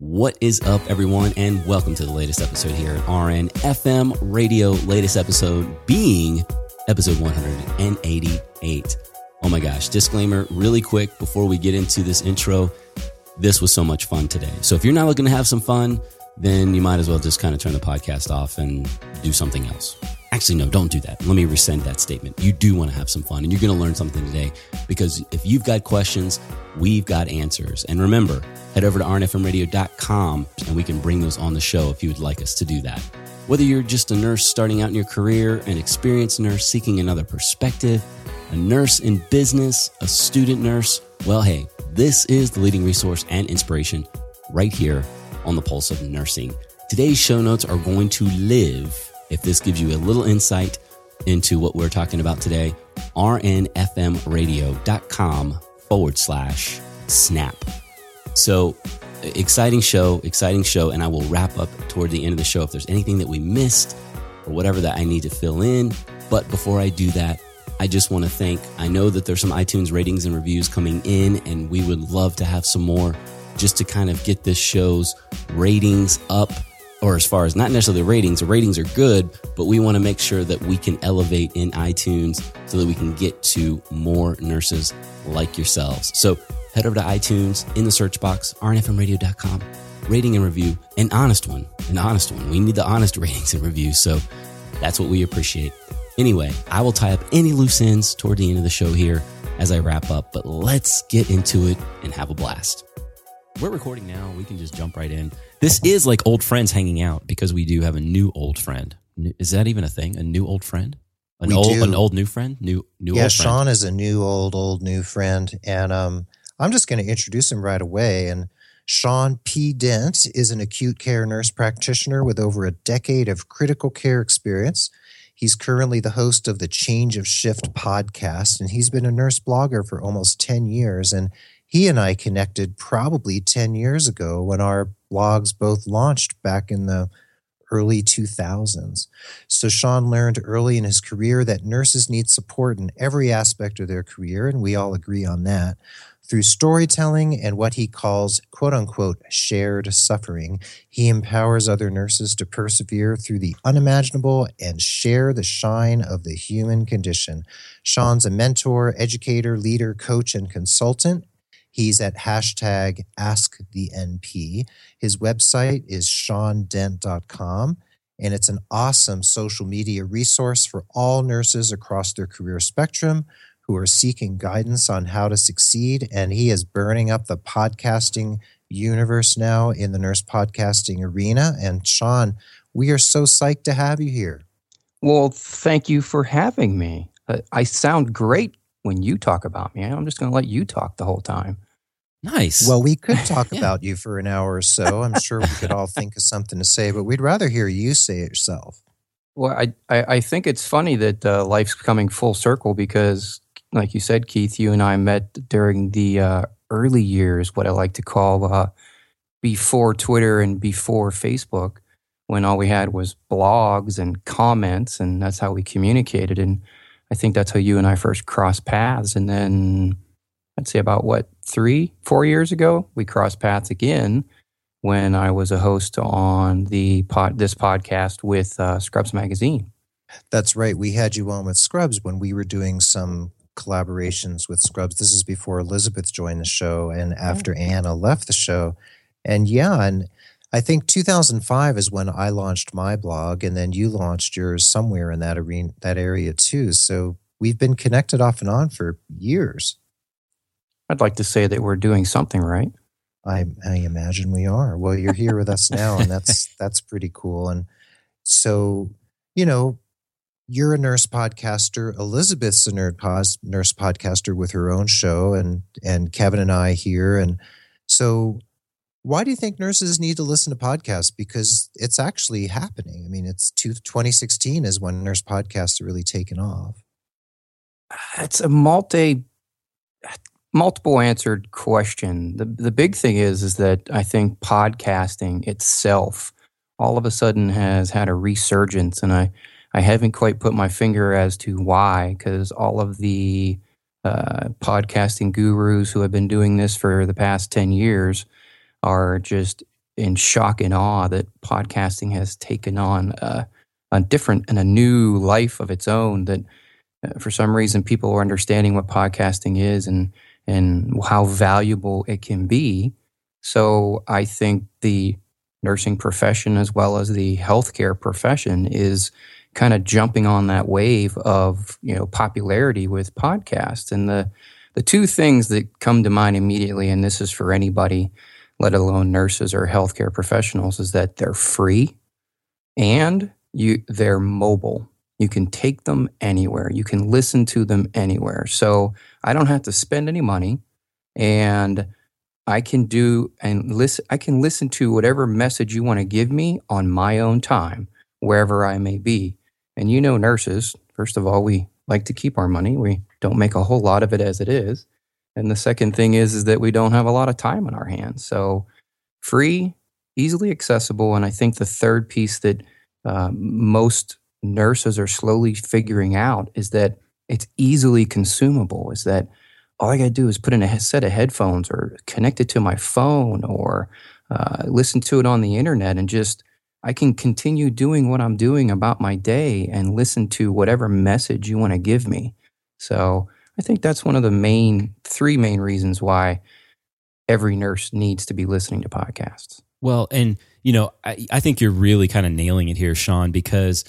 What is up, everyone, and welcome to the latest episode here at RN FM Radio. Latest episode being episode 188. Oh my gosh, disclaimer really quick before we get into this intro. This was so much fun today. So if you're not looking to have some fun, then you might as well just kind of turn the podcast off and do something else. Actually, no, don't do that. Let me rescind that statement. You do want to have some fun and you're going to learn something today because if you've got questions, we've got answers. And remember, head over to rnfmradio.com and we can bring those on the show if you would like us to do that. Whether you're just a nurse starting out in your career, an experienced nurse seeking another perspective, a nurse in business, a student nurse, well, hey, this is the leading resource and inspiration right here on the pulse of nursing. Today's show notes are going to live if this gives you a little insight into what we're talking about today, rnfmradio.com forward slash snap. So exciting show, exciting show. And I will wrap up toward the end of the show if there's anything that we missed or whatever that I need to fill in. But before I do that, I just want to thank, I know that there's some iTunes ratings and reviews coming in, and we would love to have some more just to kind of get this show's ratings up or as far as not necessarily the ratings, the ratings are good, but we want to make sure that we can elevate in iTunes so that we can get to more nurses like yourselves. So head over to iTunes in the search box, rnfmradio.com, rating and review, an honest one, an honest one. We need the honest ratings and reviews. So that's what we appreciate. Anyway, I will tie up any loose ends toward the end of the show here as I wrap up, but let's get into it and have a blast. We're recording now. We can just jump right in. This is like old friends hanging out because we do have a new old friend. Is that even a thing? A new old friend? An We old do. an old new friend? New new yeah, old friend. Sean is a new, old, old, new friend. And um, I'm just going to introduce him right away. And Sean P. Dent is an acute care nurse practitioner with over a decade of critical care experience. He's currently the host of the Change of Shift podcast, and he's been a nurse blogger for almost 10 years. And he and I connected probably 10 years ago when our blogs both launched back in the early 2000s. So Sean learned early in his career that nurses need support in every aspect of their career, and we all agree on that. Through storytelling and what he calls quote unquote shared suffering, he empowers other nurses to persevere through the unimaginable and share the shine of the human condition. Sean's a mentor, educator, leader, coach, and consultant. He's at hashtag AskTheNP. His website is seandent.com, and it's an awesome social media resource for all nurses across their career spectrum who are seeking guidance on how to succeed. And he is burning up the podcasting universe now in the nurse podcasting arena. And Sean, we are so psyched to have you here. Well, thank you for having me. Uh, I sound great when you talk about me. I'm just going to let you talk the whole time. Nice. Well, we could talk Yeah. about you for an hour or so. I'm sure we could all think of something to say, but we'd rather hear you say it yourself. Well, I, I, I think it's funny that uh, life's coming full circle because, like you said, Keith, you and I met during the uh, early years, what I like to call uh, before Twitter and before Facebook, when all we had was blogs and comments, and that's how we communicated. And I think that's how you and I first crossed paths. And then I'd say about what, three, four years ago, we crossed paths again when I was a host on the pod, this podcast with uh, Scrubs Magazine. That's right. We had you on with Scrubs when we were doing some collaborations with Scrubs. This is before Elizabeth joined the show and after Anna left the show. And yeah, and I think 2005 is when I launched my blog, and then you launched yours somewhere in that arena, that area too. So we've been connected off and on for years. I'd like to say that we're doing something right. I, I imagine we are. Well, you're here with us now, and that's that's pretty cool. And so, you know, you're a nurse podcaster. Elizabeth's a nerd pos, nurse podcaster with her own show, and and Kevin and I here. And so, why do you think nurses need to listen to podcasts? Because it's actually happening. I mean, it's two, 2016 is when nurse podcasts are really taken off. It's a multi multiple answered question. The the big thing is is that I think podcasting itself all of a sudden has had a resurgence and I I haven't quite put my finger as to why cuz all of the uh, podcasting gurus who have been doing this for the past 10 years are just in shock and awe that podcasting has taken on a, a different and a new life of its own. That uh, for some reason people are understanding what podcasting is and and how valuable it can be. So I think the nursing profession as well as the healthcare profession is kind of jumping on that wave of you know popularity with podcasts and the the two things that come to mind immediately and this is for anybody let alone nurses or healthcare professionals is that they're free and you they're mobile you can take them anywhere you can listen to them anywhere so i don't have to spend any money and I can do and listen I can listen to whatever message you want to give me on my own time wherever I may be. And you know nurses, first of all, we like to keep our money. We don't make a whole lot of it as it is. And the second thing is is that we don't have a lot of time on our hands. So free, easily accessible, and I think the third piece that uh, most nurses are slowly figuring out is that it's easily consumable. Is that all I got to do is put in a set of headphones or connect it to my phone or uh, listen to it on the internet and just I can continue doing what I'm doing about my day and listen to whatever message you want to give me. So I think that's one of the main three main reasons why every nurse needs to be listening to podcasts. Well, and you know, I, I think you're really kind of nailing it here, Sean, because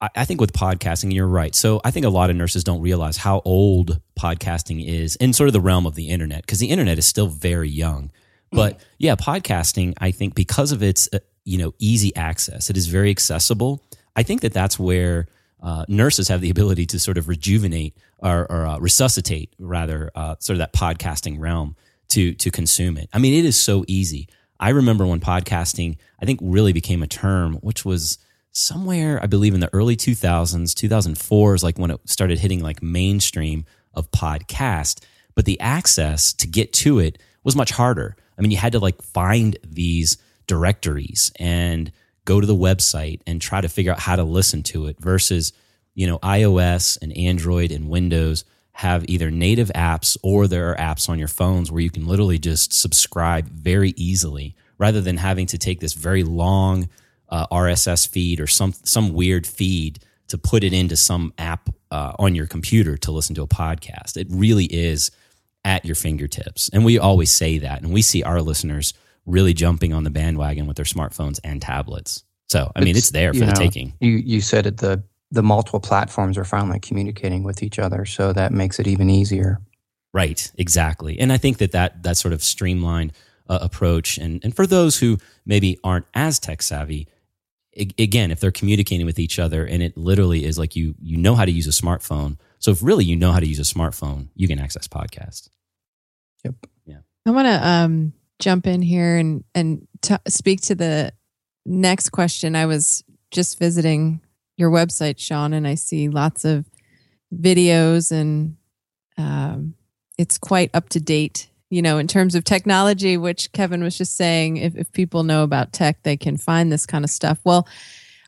I think with podcasting, you're right. So I think a lot of nurses don't realize how old podcasting is in sort of the realm of the internet because the internet is still very young. But yeah, podcasting, I think because of its uh, you know easy access, it is very accessible. I think that that's where uh, nurses have the ability to sort of rejuvenate or, or uh, resuscitate rather uh, sort of that podcasting realm to to consume it. I mean, it is so easy. I remember when podcasting, I think, really became a term, which was somewhere, I believe in the early 2000s, 2004 is like when it started hitting like mainstream of podcast. But the access to get to it was much harder. I mean, you had to like find these directories and go to the website and try to figure out how to listen to it versus, you know, iOS and Android and Windows have either native apps or there are apps on your phones where you can literally just subscribe very easily rather than having to take this very long uh, RSS feed or some some weird feed to put it into some app uh, on your computer to listen to a podcast. It really is at your fingertips, and we always say that, and we see our listeners really jumping on the bandwagon with their smartphones and tablets. So, I mean, it's, it's there for the know, taking. You you said it the the multiple platforms are finally communicating with each other, so that makes it even easier. Right, exactly, and I think that that that sort of streamlined uh, approach, and and for those who maybe aren't as tech savvy, again, if they're communicating with each other and it literally is like you you know how to use a smartphone. So if really you know how to use a smartphone, you can access podcasts. Yep. Yeah. I want to um, jump in here and and t- speak to the next question. I was just visiting your website, Sean, and I see lots of videos and um, it's quite up to date you know, in terms of technology, which Kevin was just saying, if, if people know about tech, they can find this kind of stuff. Well,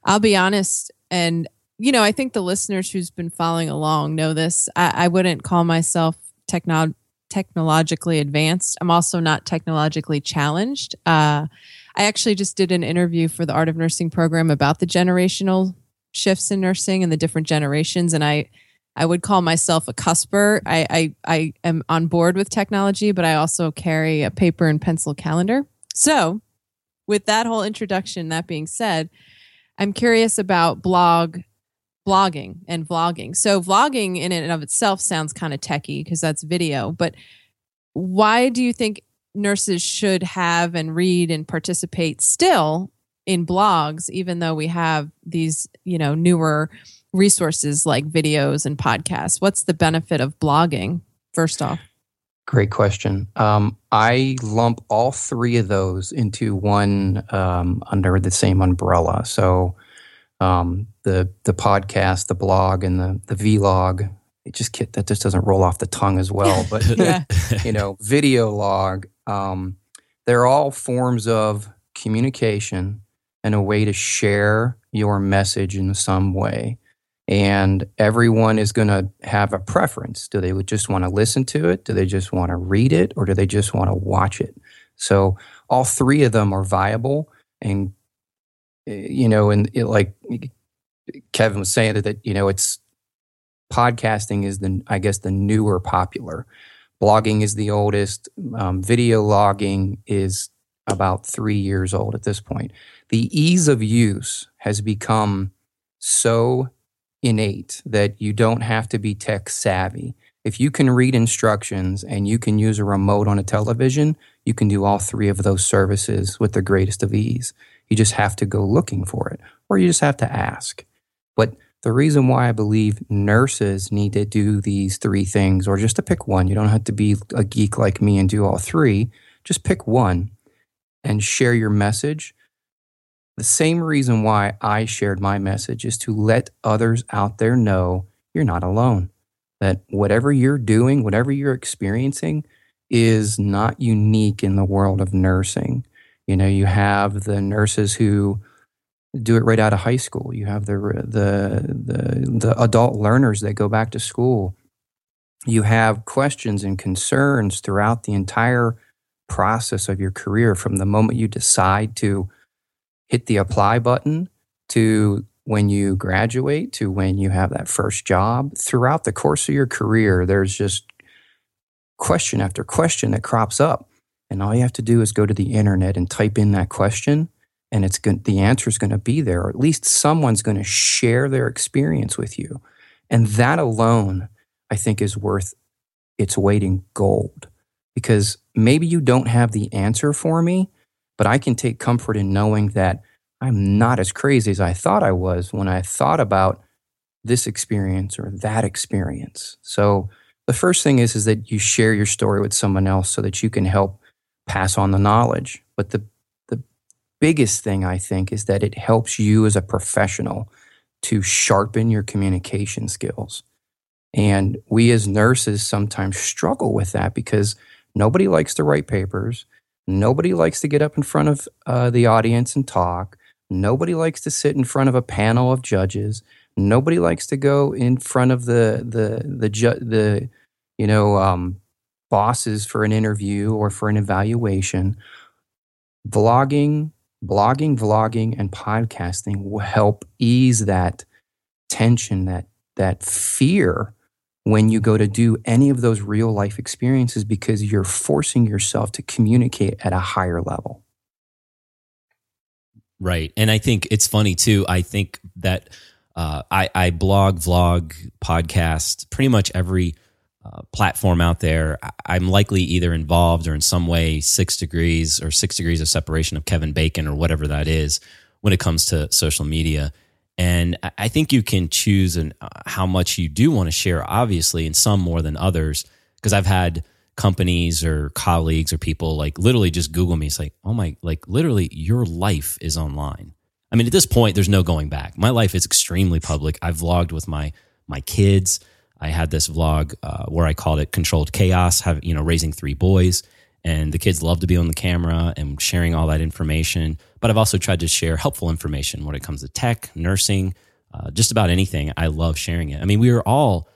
I'll be honest, and you know, I think the listeners who's been following along know this. I, I wouldn't call myself techno- technologically advanced. I'm also not technologically challenged. Uh, I actually just did an interview for the Art of Nursing program about the generational shifts in nursing and the different generations, and I I would call myself a cusper. I, I, I am on board with technology, but I also carry a paper and pencil calendar. So, with that whole introduction, that being said, I'm curious about blog blogging and vlogging. So, vlogging in and of itself sounds kind of techy because that's video, but why do you think nurses should have and read and participate still in blogs even though we have these, you know, newer resources like videos and podcasts? What's the benefit of blogging, first off? Great question. Um, I lump all three of those into one um, under the same umbrella. So um, the the podcast, the blog, and the the vlog. It just that just doesn't roll off the tongue as well. But you know, video log. Um, they're all forms of communication and a way to share your message in some way and everyone is going to have a preference. Do they just want to listen to it? Do they just want to read it? Or do they just want to watch it? So all three of them are viable and eh, you know and it, like kevin was saying that, you know it's podcasting is the i guess the newer popular blogging is the oldest um, video logging is about three years old at this point the ease of use has become so innate that you don't have to be tech savvy if you can read instructions and you can use a remote on a television, you can do all three of those services with the greatest of ease. You just have to go looking for it, or you just have to ask. But the reason why I believe nurses need to do these three things, or just to pick one, you don't have to be a geek like me and do all three, just pick one and share your message. The same reason why I shared my message is to let others out there know you're not alone that whatever you're doing, whatever you're experiencing, is not unique in the world of nursing. You know, you have the nurses who do it right out of high school. You have the the the, the adult learners that go back to school. You have questions and concerns throughout the entire process of your career from the moment you decide to hit the apply button to when you graduate to when you have that first job, throughout the course of your career, there's just question after question that crops up. And all you have to do is go to the internet and type in that question, and it's going, the answer is going to be there, or at least someone's going to share their experience with you. And that alone, I think, is worth its weight in gold. Because maybe you don't have the answer for me, but I can take comfort in knowing that I'm not as crazy as I thought I was when I thought about this experience or that experience. So the first thing is is that you share your story with someone else so that you can help pass on the knowledge. But the the biggest thing I think is that it helps you as a professional to sharpen your communication skills. And we as nurses sometimes struggle with that because nobody likes to write papers. Nobody likes to get up in front of uh, the audience and talk. Nobody likes to sit in front of a panel of judges. Nobody likes to go in front of the the the ju- the you know um, bosses for an interview or for an evaluation. Vlogging, blogging, vlogging, and podcasting will help ease that tension, that that fear when you go to do any of those real life experiences because you're forcing yourself to communicate at a higher level. Right. And I think it's funny too. I think that uh, I, I blog, vlog, podcast, pretty much every uh, platform out there. I'm likely either involved or in some way six degrees or six degrees of separation of Kevin Bacon or whatever that is when it comes to social media. And I think you can choose an, uh, how much you do want to share, obviously, and some more than others. Because I've had companies or colleagues or people like literally just Google me. It's like, oh my, like literally your life is online. I mean, at this point, there's no going back. My life is extremely public. I've vlogged with my my kids. I had this vlog uh, where I called it "Controlled Chaos," have you know, raising three boys, and the kids love to be on the camera and sharing all that information. But I've also tried to share helpful information when it comes to tech, nursing, uh, just about anything. I love sharing it. I mean, we are all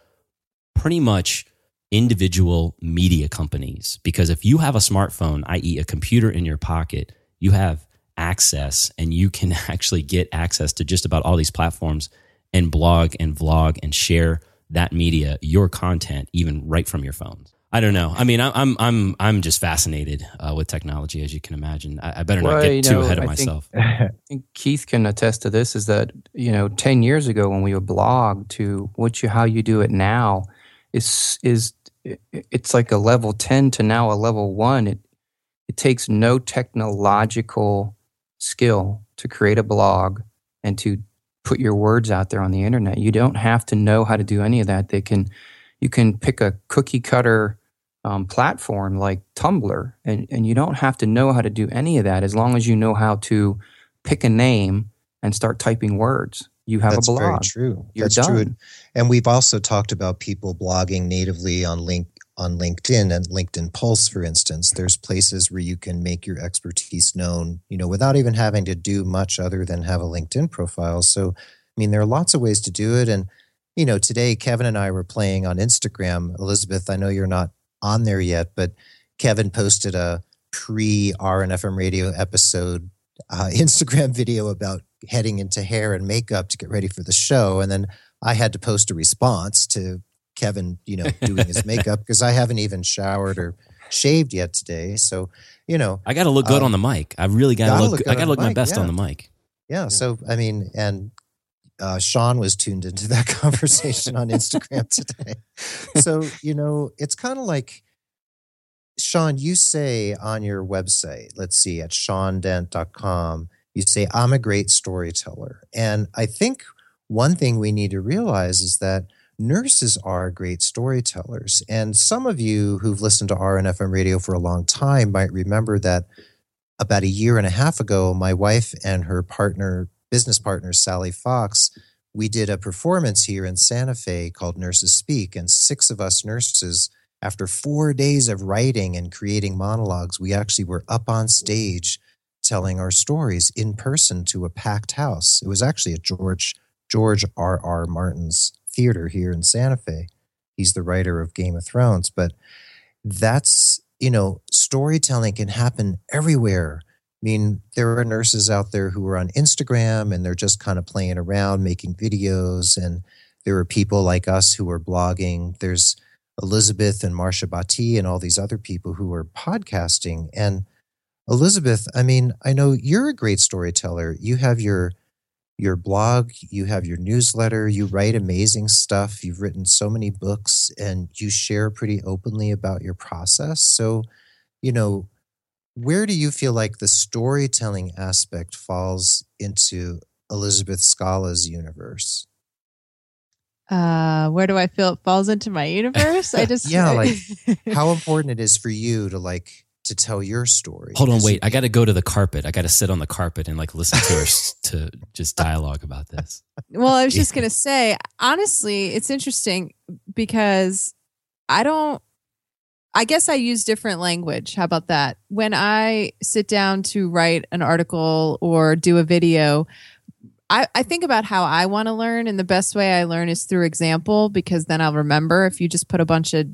pretty much individual media companies because if you have a smartphone, i.e., a computer in your pocket, you have access and you can actually get access to just about all these platforms and blog and vlog and share that media, your content, even right from your phones. I don't know. I mean, I'm I'm I'm just fascinated uh, with technology, as you can imagine. I, I better not get too know, ahead of I myself. Think, I think Keith can attest to this. Is that you know, ten years ago when we would blog to what you how you do it now, is is it's like a level 10 to now a level 1 it it takes no technological skill to create a blog and to put your words out there on the internet you don't have to know how to do any of that they can you can pick a cookie cutter um, platform like tumblr and, and you don't have to know how to do any of that as long as you know how to pick a name and start typing words you have That's a blog. That's very true. You're That's done. true. And we've also talked about people blogging natively on link on LinkedIn and LinkedIn Pulse, for instance. There's places where you can make your expertise known, you know, without even having to do much other than have a LinkedIn profile. So, I mean, there are lots of ways to do it. And, you know, today Kevin and I were playing on Instagram. Elizabeth, I know you're not on there yet, but Kevin posted a pre RNFM radio episode uh, Instagram video about heading into hair and makeup to get ready for the show. And then I had to post a response to Kevin, you know, doing his makeup because I haven't even showered or shaved yet today. So, you know, I got to look good um, on the mic. I really got to look. look I got to look my best yeah. on the mic. Yeah, yeah. So, I mean, and uh, Sean was tuned into that conversation on Instagram today. So, you know, it's kind of like, Sean, you say on your website, let's see, at seandent.com, you say, I'm a great storyteller. And I think one thing we need to realize is that nurses are great storytellers. And some of you who've listened to RNFM radio for a long time might remember that about a year and a half ago, my wife and her partner, business partner, Sally Fox, we did a performance here in Santa Fe called Nurses Speak. And six of us nurses, after four days of writing and creating monologues, we actually were up on stage telling our stories in person to a packed house. It was actually at George George R. R. Martin's theater here in Santa Fe. He's the writer of Game of Thrones, but that's you know storytelling can happen everywhere. I mean, there are nurses out there who are on Instagram and they're just kind of playing around, making videos, and there are people like us who are blogging. There's Elizabeth and Marsha Bati and all these other people who are podcasting. And Elizabeth, I mean, I know you're a great storyteller. You have your your blog, you have your newsletter, you write amazing stuff. You've written so many books and you share pretty openly about your process. So, you know, where do you feel like the storytelling aspect falls into Elizabeth Scala's universe? Uh, where do I feel it falls into my universe? I just yeah, like how important it is for you to like to tell your story. Hold on, wait. I got to go to the carpet. I got to sit on the carpet and like listen to her to just dialogue about this. Well, I was just going to say, honestly, it's interesting because I don't, I guess I use different language. How about that? When I sit down to write an article or do a video, I, I think about how I want to learn, and the best way I learn is through example because then I'll remember. If you just put a bunch of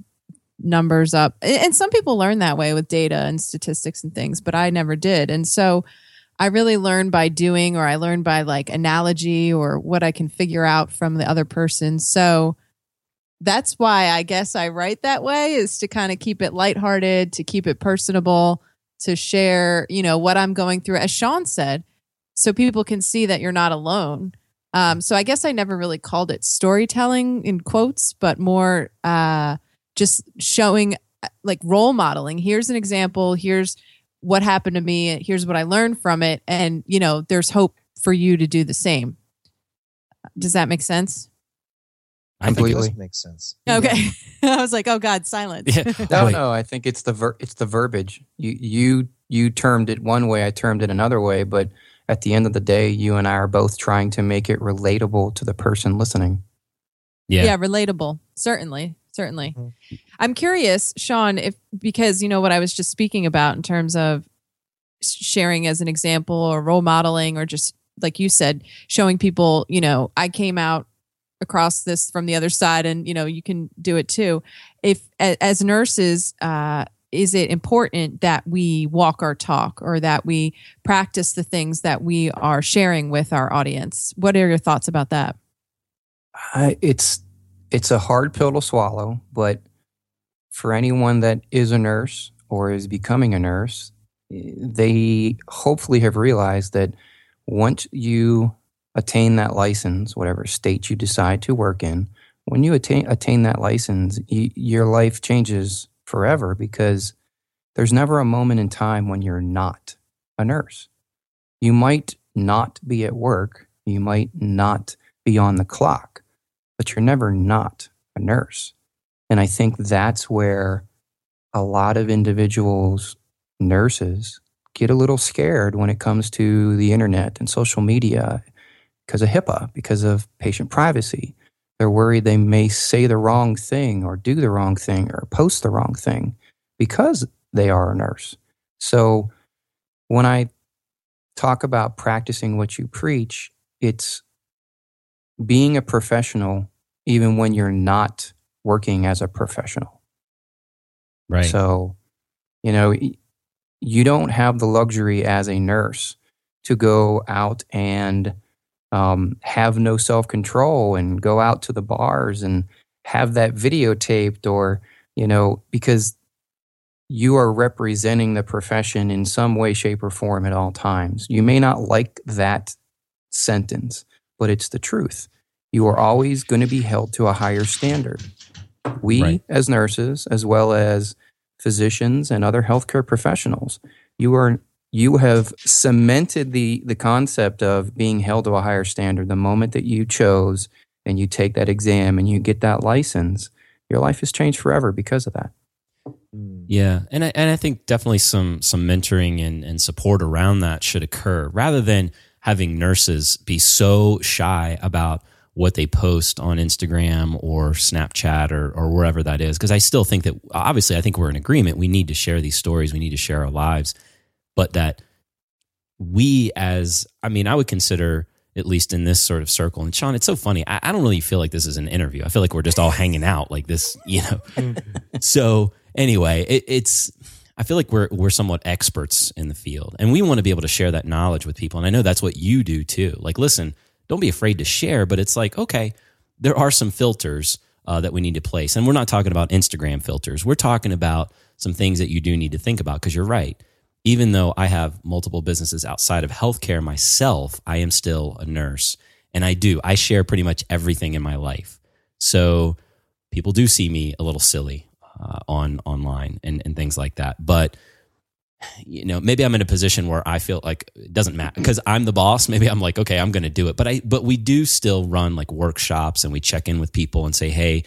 numbers up. And some people learn that way with data and statistics and things, but I never did. And so I really learn by doing, or I learn by like analogy or what I can figure out from the other person. So that's why I guess I write that way is to kind of keep it lighthearted, to keep it personable, to share, you know, what I'm going through, as Sean said, so people can see that you're not alone. Um, so I guess I never really called it storytelling in quotes, but more uh, just showing uh, like role modeling. Here's an example. Here's what happened to me. Here's what I learned from it. And, you know, there's hope for you to do the same. Does that make sense? I Completely. think it makes sense. Okay. I was like, oh God, silence. Yeah. No, no, I think it's the ver- it's the verbiage. You you you termed it one way, I termed it another way, but at the end of the day, you and I are both trying to make it relatable to the person listening. Yeah. Yeah, relatable. Certainly certainly. Mm-hmm. I'm curious, Sean, if because you know what I was just speaking about in terms of sharing as an example or role modeling or just like you said, showing people, you know, I came out across this from the other side and you know, you can do it too. If as nurses, uh is it important that we walk our talk or that we practice the things that we are sharing with our audience? What are your thoughts about that? Uh, it's it's a hard pill to swallow, but for anyone that is a nurse or is becoming a nurse, they hopefully have realized that once you attain that license, whatever state you decide to work in, when you attain, attain that license, y- your life changes forever because there's never a moment in time when you're not a nurse. You might not be at work, you might not be on the clock, but you're never not a nurse. And I think that's where a lot of individuals, nurses, get a little scared when it comes to the internet and social media because of HIPAA, because of patient privacy. They're worried they may say the wrong thing or do the wrong thing or post the wrong thing because they are a nurse. So when I talk about practicing what you preach, it's being a professional even when you're not working as a professional. Right. So, you know, you don't have the luxury as a nurse to go out and um, have no self control and go out to the bars and have that videotaped or, you know, because you are representing the profession in some way, shape, or form at all times. You may not like that sentence, but it's the truth. You are always going to be held to a higher standard. We, right. as nurses, as well as physicians and other healthcare professionals, you are you have cemented the the concept of being held to a higher standard the moment that you chose and you take that exam and you get that license your life has changed forever because of that mm. yeah and I, and I think definitely some some mentoring and, and support around that should occur rather than having nurses be so shy about what they post on Instagram or Snapchat or, or wherever that is. Because I still think that obviously I think we're in agreement. We need to share these stories. We need to share our lives but that we as I mean, I would consider at least in this sort of circle. And Sean, it's so funny. I, I, don't really feel like this is an interview. I feel like we're just all hanging out like this, you know. Mm-hmm. so anyway, it, it's I feel like we're we're somewhat experts in the field, and we want to be able to share that knowledge with people. And I know that's what you do too. Like, listen, don't be afraid to share, but it's like okay, there are some filters uh, that we need to place, and we're not talking about Instagram filters. We're talking about some things that you do need to think about because you're right even though I have multiple businesses outside of healthcare myself, I am still a nurse. And I do, I share pretty much everything in my life. So people do see me a little silly uh, on online and, and things like that. But you know, maybe I'm in a position where I feel like it doesn't matter because I'm the boss. Maybe I'm like, okay, I'm going to do it. But I, but we do still run like workshops and we check in with people and say, hey,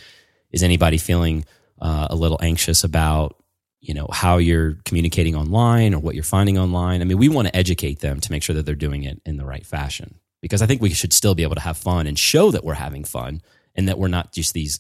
is anybody feeling uh, a little anxious about you know how you're communicating online or what you're finding online. I mean we want to educate them to make sure that they're doing it in the right fashion because i think we should still be able to have fun and show that we're having fun and that we're not just these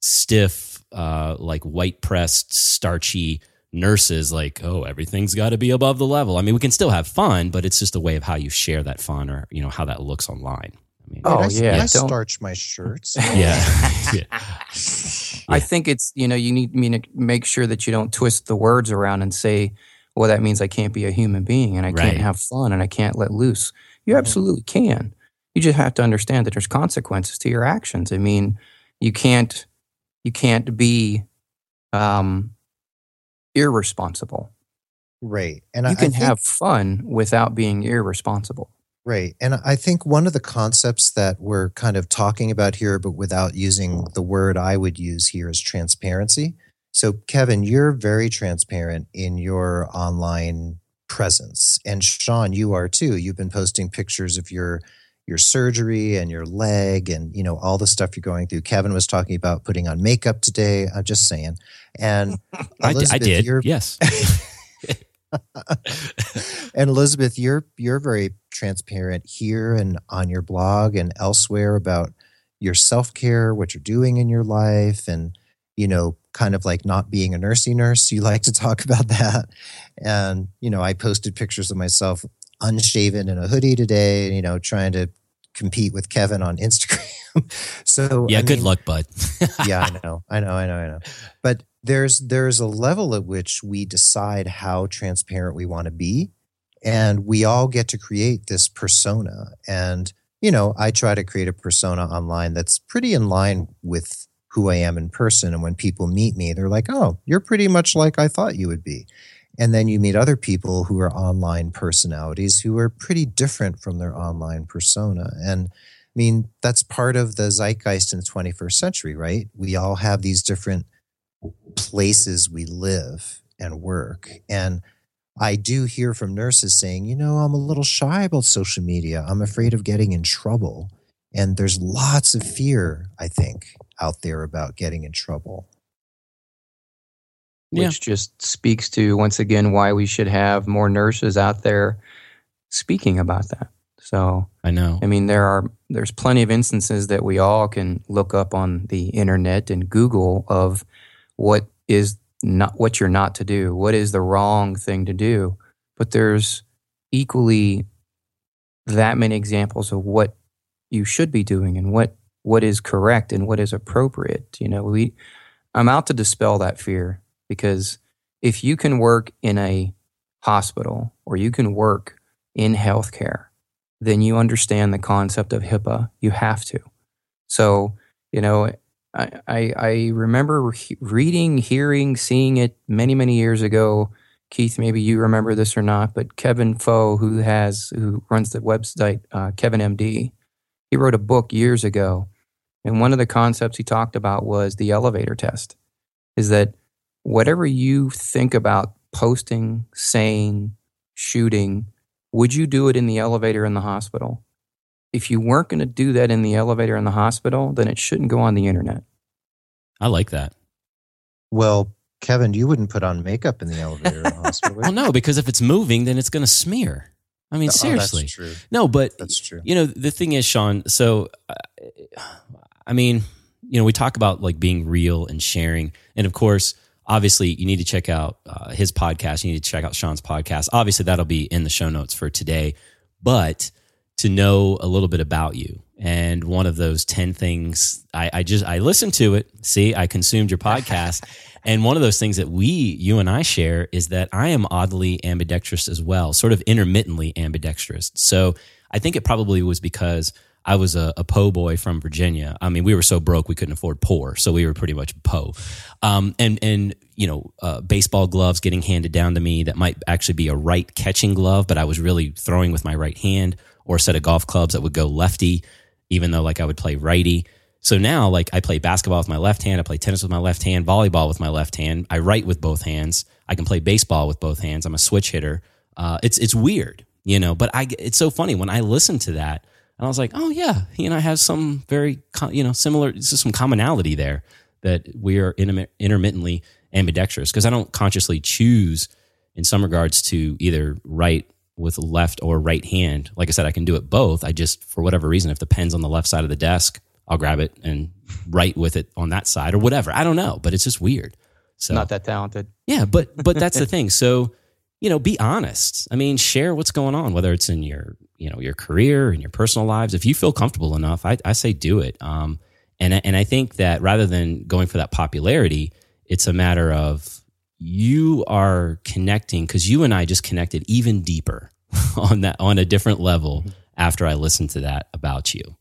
stiff uh, like white pressed starchy nurses like oh everything's got to be above the level. I mean we can still have fun but it's just a way of how you share that fun or you know how that looks online I mean, oh I, yeah, I starch my shirts. yeah. yeah. I think it's you know you need I mean to make sure that you don't twist the words around and say, well, that means I can't be a human being and I right. can't have fun and I can't let loose. You mm-hmm. absolutely can. You just have to understand that there's consequences to your actions. I mean, you can't you can't be um, irresponsible. Right, and you I, can I think, have fun without being irresponsible. Right. And I think one of the concepts that we're kind of talking about here, but without using the word I would use here, is transparency. So, Kevin, you're very transparent in your online presence. And Sean, you are too. You've been posting pictures of your your surgery and your leg and you know all the stuff you're going through. Kevin was talking about putting on makeup today. I'm just saying. And I, I, did. Yes. and Elizabeth, you're you're very transparent here and on your blog and elsewhere about your self-care, what you're doing in your life and you know, kind of like not being a nursey nurse. You like to talk about that. And, you know, I posted pictures of myself unshaven in a hoodie today, you know, trying to compete with Kevin on Instagram. so Yeah, I good mean, luck, bud. yeah, I know. I know, I know, I know. But there's there's a level at which we decide how transparent we want to be and we all get to create this persona and you know i try to create a persona online that's pretty in line with who i am in person and when people meet me they're like oh you're pretty much like i thought you would be and then you meet other people who are online personalities who are pretty different from their online persona and I mean, that's part of the zeitgeist in the 21st century, right? We all have these different places we live and work. And I do hear from nurses saying, you know, I'm a little shy about social media. I'm afraid of getting in trouble. And there's lots of fear, I think, out there about getting in trouble. Which just speaks to, once again, why we should have more nurses out there speaking about that. So I know. I mean, there are there's plenty of instances that we all can look up on the internet and Google of what is not what you're not to do, what is the wrong thing to do. But there's equally that many examples of what you should be doing and what what is correct and what is appropriate. You know, we I'm out to dispel that fear because if you can work in a hospital or you can work in healthcare, then you understand the concept of HIPAA. You have to. So, you know, I, I, I remember reading, hearing, seeing it many, many years ago. Keith, maybe you remember this or not, but Kevin Pho, who has who runs the website uh, Kevin MD, he wrote a book years ago, and one of the concepts he talked about was the elevator test. Is that whatever you think about posting, saying, shooting, would you do it in the elevator in the hospital? If you weren't going to do that in the elevator in the hospital, then it shouldn't go on the internet. I like that. Well, Kevin, you wouldn't put on makeup in the elevator in the hospital. well, no, because if it's moving, then it's going to smear. I mean, seriously. Oh, that's true. No, but That's true. you know, the thing is, Sean. So, uh, I mean, you know, we talk about like being real and sharing, and of course, obviously, you need to check out uh, his podcast. You need to check out Sean's podcast. Obviously, that'll be in the show notes for today. But to know a little bit about you, and one of those ten things, I, I just I listened to it. See, I consumed your podcast. And one of those things that we, you and I share is that I am oddly ambidextrous as well, sort of intermittently ambidextrous. So I think it probably was because I was a, a po boy from Virginia. I mean, we were so broke we couldn't afford poor, so we were pretty much po. Um, and and you know, uh, baseball gloves getting handed down to me that might actually be a right catching glove, but I was really throwing with my right hand, or a set of golf clubs that would go lefty, even though like I would play righty. So now, like, I play basketball with my left hand, I play tennis with my left hand, volleyball with my left hand. I write with both hands. I can play baseball with both hands. I'm a switch hitter. Uh, it's it's weird, you know. But I it's so funny when I listen to that, and I was like, oh yeah, you know, I have some very you know similar, just some commonality there that we are intermittently ambidextrous because I don't consciously choose in some regards to either write with left or right hand. Like I said, I can do it both. I just for whatever reason, if the pen's on the left side of the desk, I'll grab it and write with it on that side or whatever. I don't know, but it's just weird. So not that talented. Yeah, but but that's the thing. So you know, be honest. I mean, share what's going on, whether it's in your you know your career and your personal lives. If you feel comfortable enough, I, I say do it. Um, and and I think that rather than going for that popularity, it's a matter of you are connecting because you and I just connected even deeper on that on a different level after I listened to that about you.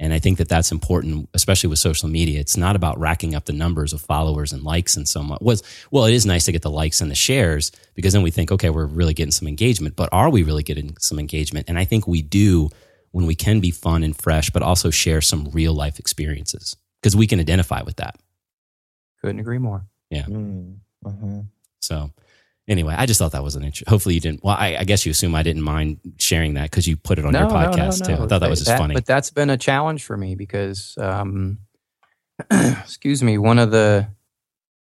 And I think that that's important, especially with social media. It's not about racking up the numbers of followers and likes and so much. Was well, it is nice to get the likes and the shares because then we think, okay, we're really getting some engagement. But are we really getting some engagement? And I think we do when we can be fun and fresh, but also share some real life experiences because we can identify with that. Couldn't agree more. Yeah. Mm-hmm. So anyway, I just thought that was an interesting. Hopefully, you didn't. Well, I, I, guess you assume I didn't mind sharing that because you put it on no, your podcast no, no, too. I thought that was just that, funny. But that's been a challenge for me because, um, excuse me, one of the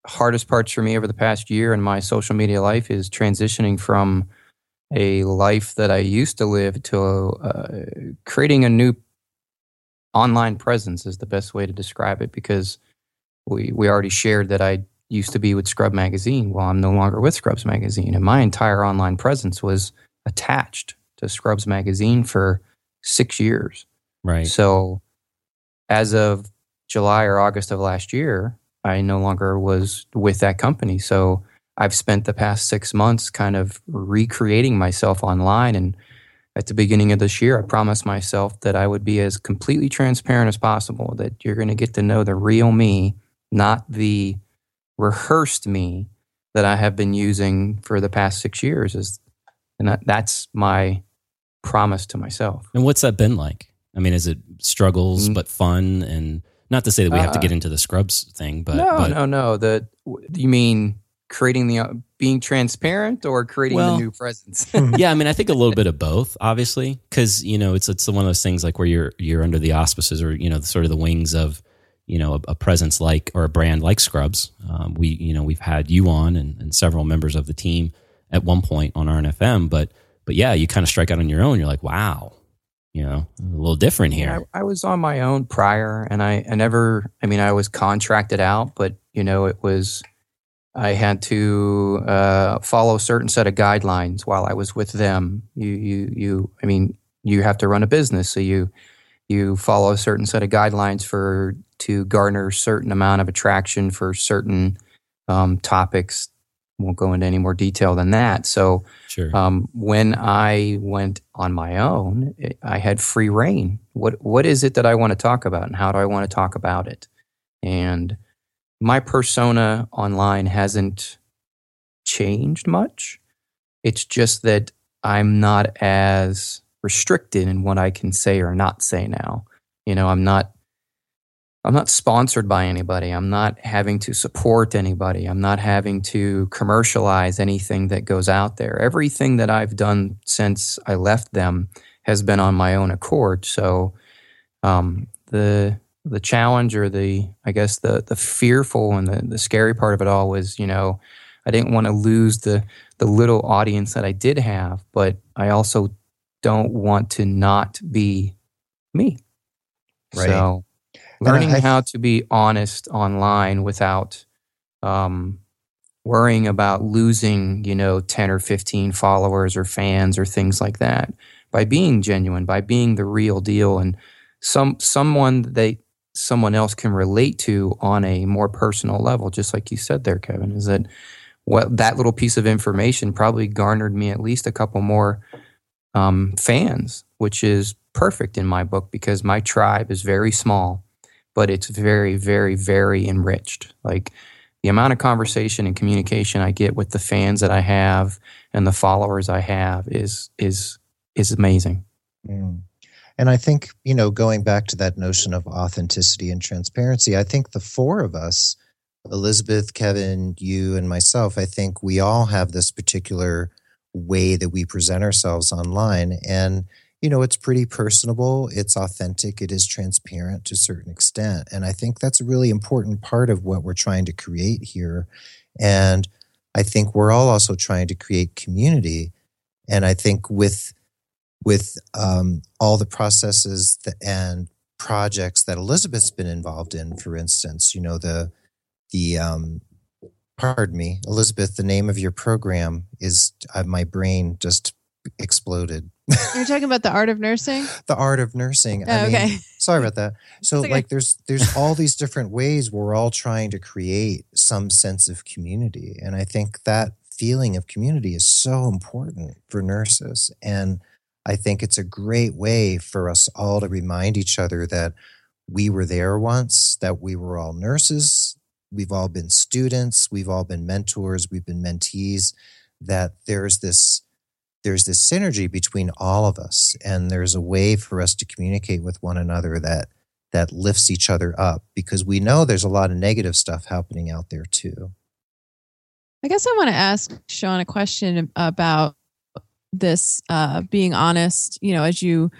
hardest parts for me over the past year in my social media life is transitioning from a life that I used to live to uh, creating a new online presence is the best way to describe it because we we already shared that I used to be with Scrub Magazine. Well, I'm no longer with Scrubs Magazine, and my entire online presence was attached to Scrubs Magazine for six years. Right. So, as of July or August of last year, I no longer was with that company. So, I've spent the past six months kind of recreating myself online. And at the beginning of this year, I promised myself that I would be as completely transparent as possible, that you're going to get to know the real me, not the rehearsed me that I have been using for the past six years. Is and that, that's my promise to myself. And what's that been like? I mean, is it struggles mm. but fun? And not to say that we have to get uh, into the scrubs thing, but no, but, no, no. The you mean creating the uh, being transparent or creating well, the new presence? yeah, I mean, I think a little bit of both, obviously, because you know it's it's one of those things like where you're you're under the auspices or you know sort of the wings of you know a, a, presence like or a brand like Scrubs. Um, we you know we've had you on and, and, several members of the team at one point on RNFM, but but yeah, you kind of strike out on your own. You're like, wow, you know, a little different here. I, I, was on my own prior, and I I never. I mean, I was contracted out, but you know, it was. I had to uh, follow a certain set of guidelines while I was with them. You, you, you. I mean, you have to run a business, so you you follow a certain set of guidelines for to garner a certain amount of attraction for certain um, topics won't go into any more detail than that. So, Sure. um, when I went on my own, it, I had free reign. What what is it that I want to talk about, and how do I want to talk about it? And my persona online hasn't changed much. It's just that I'm not as restricted in what I can say or not say now. You know, I'm not I'm not sponsored by anybody. I'm not having to support anybody. I'm not having to commercialize anything that goes out there. Everything that I've done since I left them has been on my own accord. So um, the the challenge or the I guess the the fearful and the, the scary part of it all was, you know, I didn't want to lose the the little audience that I did have, but I also don't want to not be me. Right. So learning I- how to be honest online without um, worrying about losing, you know, 10 or 15 followers or fans or things like that. By being genuine, by being the real deal and some someone they someone else can relate to on a more personal level, just like you said there, Kevin, is that what that little piece of information probably garnered me at least a couple more um, fans, which is perfect in my book because my tribe is very small, but it's very, very, very enriched. Like the amount of conversation and communication I get with the fans that I have and the followers I have is is is amazing. Mm. And I think, you know, going back to that notion of authenticity and transparency, I think the four of us, Elizabeth, Kevin, you, and myself, I think we all have this particular way that we present ourselves online. And, you know, it's pretty personable, it's authentic, it is transparent to a certain extent. And I think that's a really important part of what we're trying to create here. And I think we're all also trying to create community. And I think with with um, all the processes and projects that Elizabeth's been involved in, for instance, you know the the um, pardon me, Elizabeth, the name of your program is uh, my brain just exploded. You're talking about the art of nursing? the art of nursing. Oh, I mean, okay. sorry about that. So okay. like there's there's all these different ways we're all trying to create some sense of community. And I think that feeling of community is so important for nurses. And I think it's a great way for us all to remind each other that we were there once, that we were all nurses, we've all been students, we've all been mentors, we've been mentees, that there's this there's this synergy between all of us and there's a way for us to communicate with one another that that lifts each other up because we know there's a lot of negative stuff happening out there too. I guess I want to ask Sean a question about this uh, being honest, you know, as you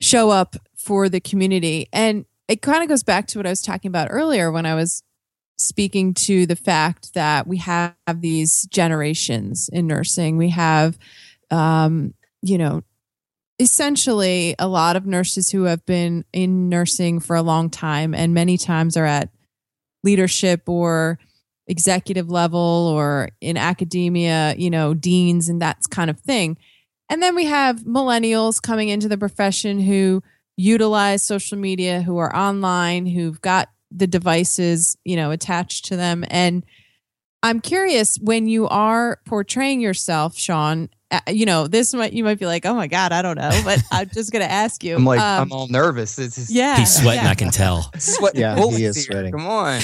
show up for the community. And it kind of goes back to what I was talking about earlier when I was speaking to the fact that we have these generations in nursing. We have, um, you know, essentially a lot of nurses who have been in nursing for a long time and many times are at leadership or executive level or in academia, you know, deans and that kind of thing. And then we have millennials coming into the profession who utilize social media, who are online, who've got the devices, you know, attached to them. And I'm curious when you are portraying yourself, Sean, uh, you know, this might, you might be like, oh my God, I don't know, but I'm just going to ask you. I'm like um, I'm all nervous. It's just yeah. He's sweating, yeah. I can tell. sweating Yeah, he is here. sweating. Come on.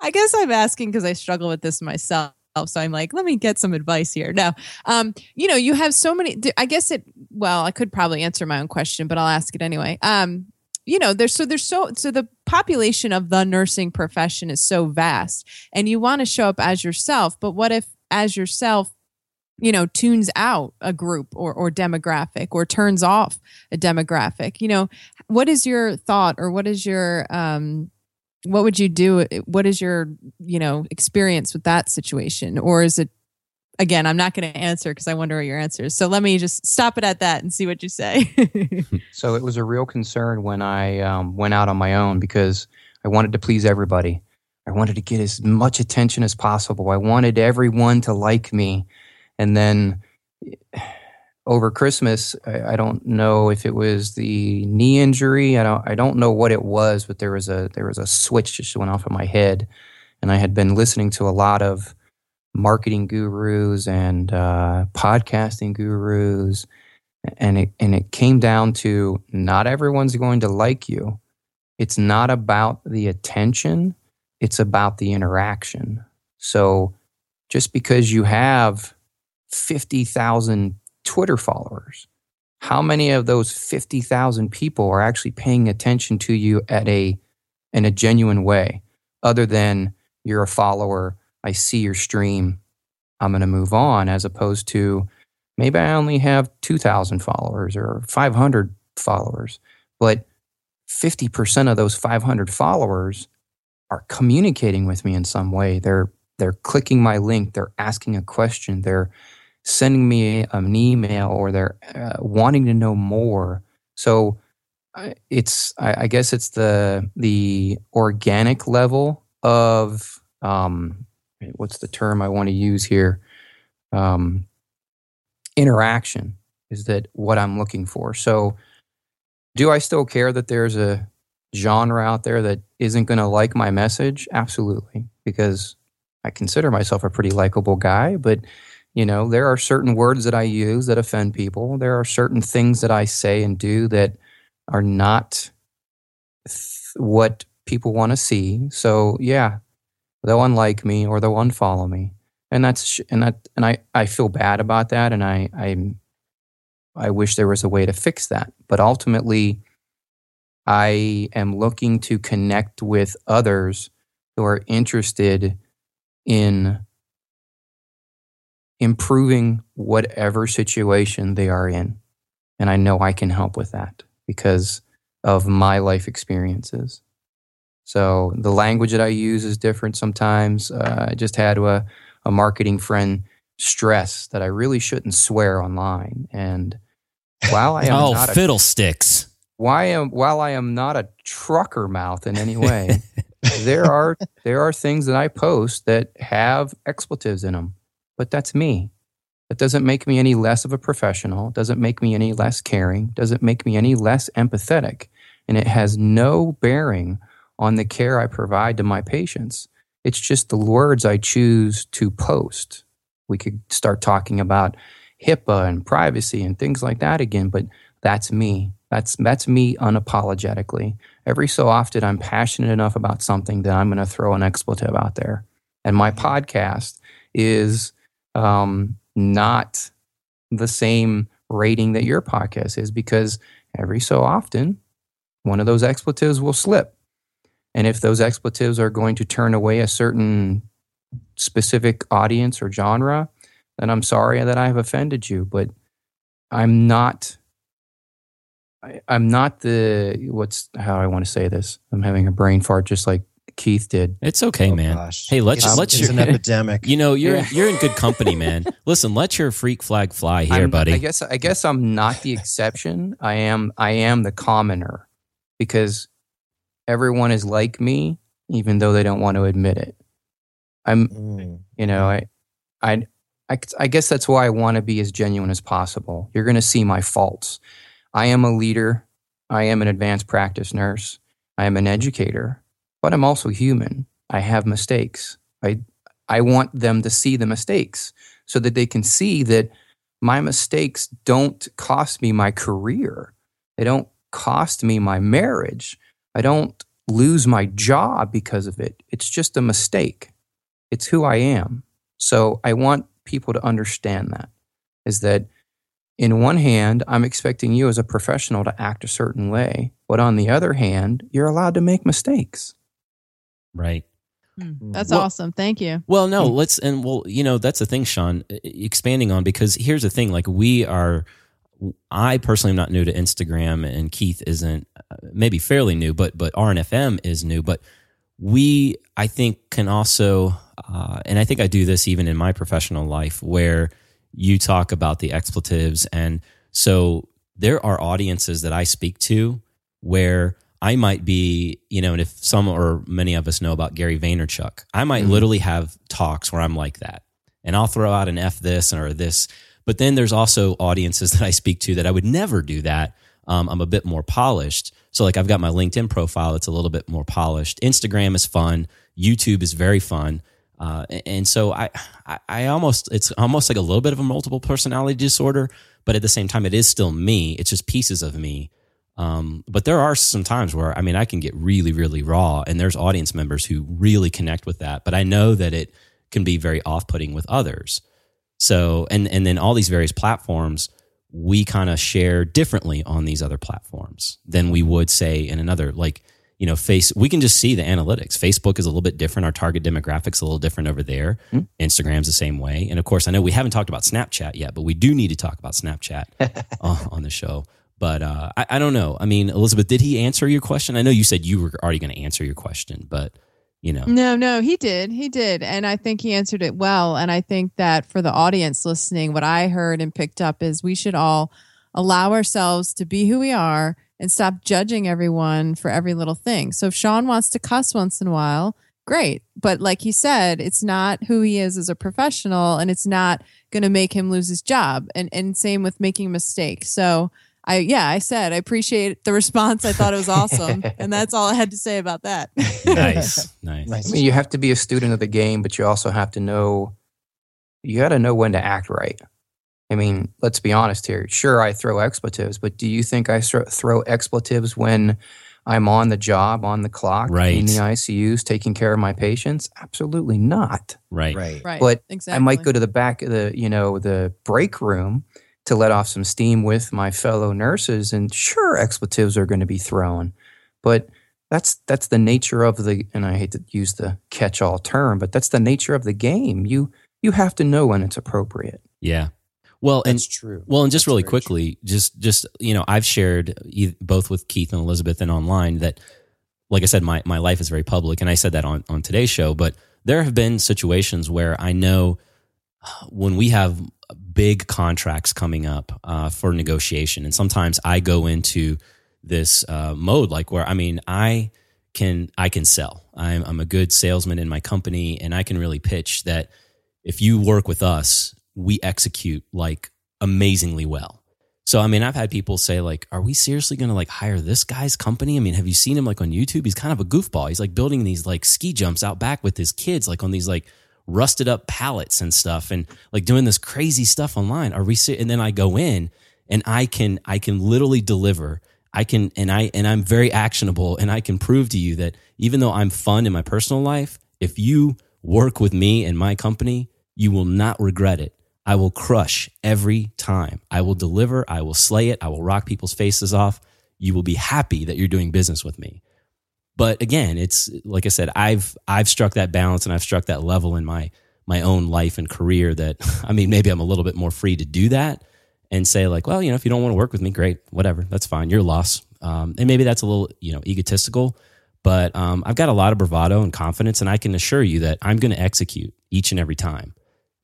I guess I'm asking because I struggle with this myself. So I'm like, let me get some advice here. No, um, you know, you have so many. I guess it. Well, I could probably answer my own question, but I'll ask it anyway. Um, you know, there's so there's so so the population of the nursing profession is so vast, and you want to show up as yourself. But what if, as yourself, you know, tunes out a group or or demographic or turns off a demographic? You know, what is your thought or what is your um what would you do what is your you know experience with that situation or is it again i'm not going to answer because i wonder what your answer is so let me just stop it at that and see what you say So it was a real concern when I um, went out on my own because I wanted to please everybody. I wanted to get as much attention as possible. I wanted everyone to like me. And then over Christmas, I, I don't know if it was the knee injury. I don't. I don't know what it was, but there was a there was a switch just went off in my head, and I had been listening to a lot of marketing gurus and uh, podcasting gurus, and it and it came down to not everyone's going to like you. It's not about the attention; it's about the interaction. So, just because you have fifty thousand Twitter followers, how many of those fifty thousand people are actually paying attention to you at a in a genuine way, other than you're a follower I see your stream, I'm going to move on, as opposed to maybe I only have 2,000 followers or 500 followers, but 50% of those 500 followers are communicating with me in some way. They're they're clicking my link, they're asking a question, they're sending me an email, or they're uh, wanting to know more. So it's I, guess it's the the organic level of um, what's the term I want to use here? Um, interaction is that what I'm looking for. So, do I still care that there's a genre out there that isn't going to like my message? Absolutely, because I consider myself a pretty likable guy, but you know, there are certain words that I use that offend people. There are certain things that I say and do that are not th- what people want to see. So, yeah, they'll unlike me or they'll unfollow me. And that's and that and i i feel bad about that and i i i wish there was a way to fix that. But ultimately i am looking to connect with others who are interested in improving whatever situation they are in. And i know i can help with that because of my life experiences so the language that I use is different sometimes. Uh, I just had a, a marketing friend stress that I really shouldn't swear online. And while I am oh not fiddlesticks, a, why am while I am not a trucker mouth in any way, there are there are things that I post that have expletives in them. But that's me. That doesn't make me any less of a professional. Doesn't make me any less caring. Doesn't make me any less empathetic. And it has no bearing on the care I provide to my patients. It's just the words I choose to post. We could start talking about HIPAA and privacy and things like that again, but that's me. That's that's me unapologetically. Every so often I'm passionate enough about something that I'm going to throw an expletive out there. And my podcast is um, not the same rating that your podcast is because every so often one of those expletives will slip. And if those expletives are going to turn away a certain specific audience or genre, then I'm sorry that I have offended you. But I'm not. I, am not the what's how I want to say this. I'm having a brain fart, just like Keith did. It's okay, oh, man. Gosh. Hey, let's it's, let's it's your, an epidemic. You know, you're yeah. you're in good company, man. Listen, let your freak flag fly here, I'm, buddy. I guess I guess I'm not the exception. I am I am the commoner because everyone is like me, even though they don't want to admit it. I'm, mm. you know, I, I, I, I guess that's why I want to be as genuine as possible. You're going to see my faults. I am a leader. I am an advanced practice nurse. I am an educator, but I'm also human. I have mistakes. I, I want them to see the mistakes so that they can see that my mistakes don't cost me my career. They don't cost me my marriage. I don't lose my job because of it. It's just a mistake. It's who I am. So I want people to understand that is that in one hand, I'm expecting you as a professional to act a certain way, but on the other hand, you're allowed to make mistakes. Right. Hmm. That's well, awesome. Thank you. Well, no, let's and well, you know, that's the thing, Sean. Expanding on because here's the thing: like we are I personally am not new to Instagram, and Keith isn't uh, maybe fairly new, but but RNFM is new. But we, I think, can also, uh, and I think I do this even in my professional life, where you talk about the expletives, and so there are audiences that I speak to where I might be, you know, and if some or many of us know about Gary Vaynerchuk, I might mm-hmm. literally have talks where I'm like that, and I'll throw out an f this or this but then there's also audiences that I speak to that I would never do that. Um, I'm a bit more polished. So, like, I've got my LinkedIn profile that's a little bit more polished. Instagram is fun. YouTube is very fun. Uh, and so I, I, almost, it's almost like a little bit of a multiple personality disorder, but at the same time, it is still me. It's just pieces of me. Um, but there are some times where, I mean, I can get really, really raw and there's audience members who really connect with that, but I know that it can be very off putting with others. So, and, and then all these various platforms, we kind of share differently on these other platforms than we would say in another, like, you know, face, we can just see the analytics. Facebook is a little bit different. Our target demographic's a little different over there. Mm. Instagram's the same way. And of course, I know we haven't talked about Snapchat yet, but we do need to talk about Snapchat on the show. But uh, I, I, don't know. I mean, Elizabeth, did he answer your question? I know you said you were already going to answer your question, but you know. No, no, he did. He did. And I think he answered it well. And I think that for the audience listening, what I heard and picked up is we should all allow ourselves to be who we are and stop judging everyone for every little thing. So if Sean wants to cuss once in a while, great. But like he said, it's not who he is as a professional and it's not going to make him lose his job. And and same with making mistakes. So I yeah, I said I appreciate the response. I thought it was awesome. and that's all I had to say about that. nice. Nice. I mean, you have to be a student of the game, but you also have to know you got to know when to act right. I mean, let's be honest here. Sure, I throw expletives, but do you think I throw expletives when I'm on the job, on the clock, right. in the ICUs, taking care of my patients? Absolutely not. Right. Right. right. But exactly. I might go to the back of the, you know, the break room to let off some steam with my fellow nurses, and sure, expletives are going to be thrown, but that's that's the nature of the. And I hate to use the catch-all term, but that's the nature of the game. You you have to know when it's appropriate. Yeah. Well, That's and true. well, and just That's really very quickly, just just you know, I've shared both with Keith and Elizabeth and online that, like I said, my my life is very public, and I said that on on today's show. But there have been situations where I know uh, when we have big contracts coming up uh, for negotiation, and sometimes I go into this uh, mode like where I mean I can I can sell. I'm I'm a good salesman in my company, and I can really pitch that if you work with us we execute like amazingly well. So I mean, I've had people say like, "Are we seriously going to like hire this guy's company?" I mean, have you seen him like on YouTube? He's kind of a goofball. He's like building these like ski jumps out back with his kids, like on these like rusted up pallets and stuff, and like doing this crazy stuff online. Are we? And then I go in and I can I can literally deliver. I can and I and I'm very actionable, and I can prove to you that even though I'm fun in my personal life, if you work with me and my company, you will not regret it I will crush every time. I will deliver. I will slay it. I will rock people's faces off. You will be happy that you're doing business with me. But again, it's like I said, I've I've struck that balance and I've struck that level in my my own life and career that I mean, maybe I'm a little bit more free to do that and say like, well, you know, if you don't want to work with me, great, whatever, that's fine, your loss. Um, and maybe that's a little you know egotistical, but um, I've got a lot of bravado and confidence, and I can assure you that I'm going to execute each and every time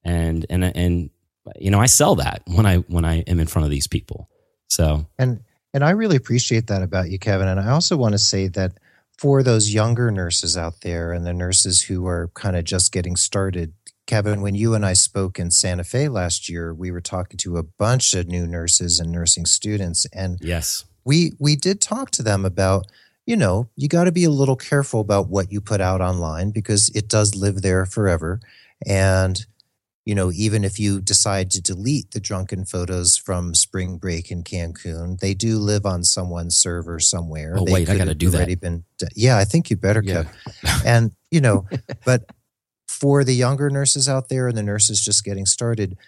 and and and you know I sell that when I when I am in front of these people. So and and I really appreciate that about you, Kevin. And I also want to say that for those younger nurses out there and the nurses who are kind of just getting started, Kevin, when you and I spoke in Santa Fe last year, we were talking to a bunch of new nurses and nursing students, and yes, we we did talk to them about you know you got to be a little careful about what you put out online because it does live there forever and you know, even if you decide to delete the drunken photos from spring break in Cancun, they do live on someone's server somewhere. Oh, they wait, I got to do that. Been, yeah, I think you better, Yeah. And, you know, but for the younger nurses out there and the nurses just getting started,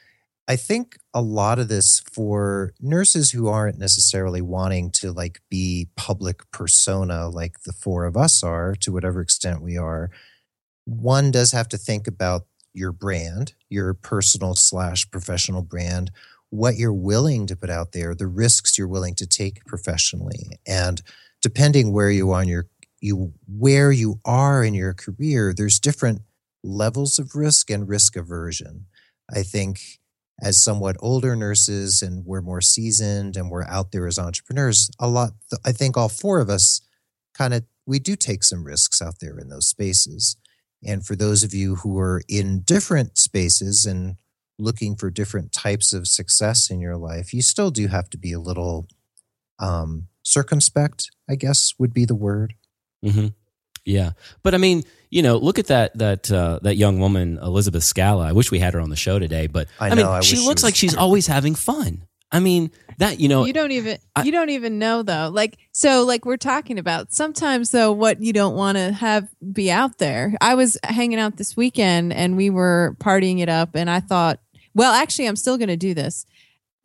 I think a lot of this for nurses who aren't necessarily wanting to like be public persona like the four of us are to whatever extent we are, one does have to think about your brand, your personal slash professional brand, what you're willing to put out there, the risks you're willing to take professionally, and depending where you are in your you where you are in your career, there's different levels of risk and risk aversion. I think as somewhat older nurses and we're more seasoned and we're out there as entrepreneurs, a lot I think all four of us kind of we do take some risks out there in those spaces. And for those of you who are in different spaces and looking for different types of success in your life, you still do have to be a little um, circumspect, I guess would be the word. hmm Yeah, but I mean, you know, look at that that uh, that young woman, Elizabeth Scala. I wish we had her on the show today, but I I, mean, I she wish she looks like she's always having fun. I mean, that you know, you don't even I- you don't even know though. Like so like we're talking about sometimes though what you don't want to have be out there. I was hanging out this weekend and we were partying it up and i thought well actually i'm still going to do this.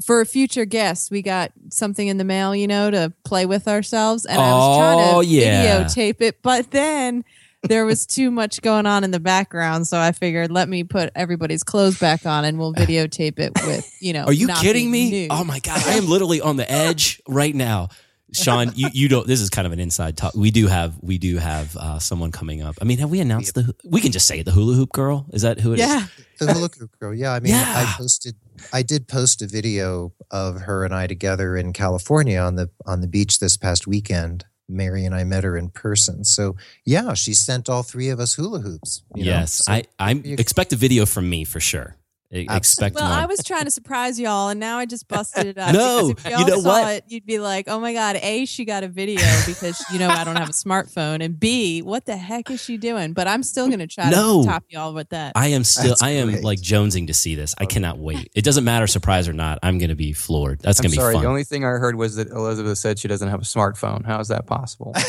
For a future guest we got something in the mail you know to play with ourselves and i was trying Oh, to yeah. videotape it but then there was too much going on in the background so i figured let me put everybody's clothes back on and we'll videotape it with you know Are you not kidding me? nude. Oh my god, I am literally on the edge right now. Sean, you, you don't. This is kind of an inside talk. We do have we do have uh, someone coming up. I mean, have we announced the? We can just say it, the hula hoop girl. Is that who it is? yeah The hula hoop girl. Yeah, I mean, Yeah. I posted, I did post a video of her and I together in California on the on the beach this past weekend. Mary and I met her in person. So yeah, she sent all three of us hula hoops. you know? Yes, So- I I expect a video from me for sure. I- Expect Well, one. I was trying to surprise y'all, and now I just busted it up. No, if y'all you know saw what? it, you'd be like, "Oh my god!" A, she got a video because you know I don't have a smartphone, and B, what the heck is she doing? But I'm still gonna try No. to top y'all with that. I am still. That's I am great. like jonesing to see this. I cannot wait. It doesn't matter, surprise or not. I'm going to be floored. That's I'm going to be sorry. fun. The only thing I heard was that Elizabeth said she doesn't have a smartphone. How is that possible?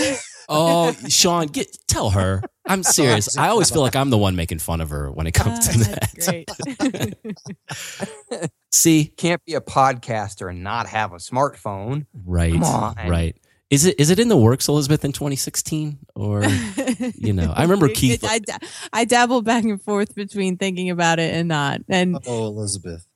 oh, Sean, get tell her. I'm serious. I always feel like I'm the one making fun of her when it comes Ah, to that's that. great. See, Can't be a podcaster and not have a smartphone. right, Come on. right. Is it is it in the works, Elizabeth, in 2016, or you know? I remember Keith. I, da- I dabble back and forth between thinking about it and not. And Oh, Elizabeth.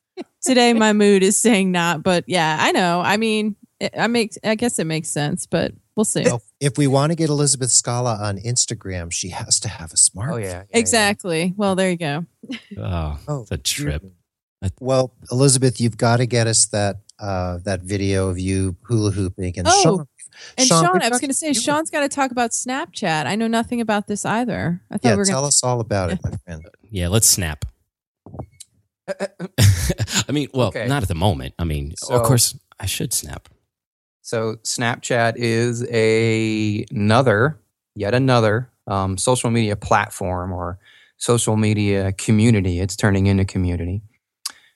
today my mood is saying not. But yeah, I know. I mean, it, I make. I guess it makes sense, but we'll see. Well, if we want to get Elizabeth Scala on Instagram, she has to have a smartphone. Oh yeah, yeah, Exactly. Well, there you go. Oh, Oh, it's a trip. Well, Elizabeth, you've got to get us that uh, that video of you hula hooping. And Oh, Sean, And Sean, we're I was going to say, Sean's got to talk about Snapchat. I know nothing about this either. I thought yeah, we were tell going us all about it, my friend. Yeah, let's snap. I mean, well, Okay. not at the moment. I mean, So- of course, I should snap. So Snapchat is a another, yet another um, social media platform or social media community. It's turning into community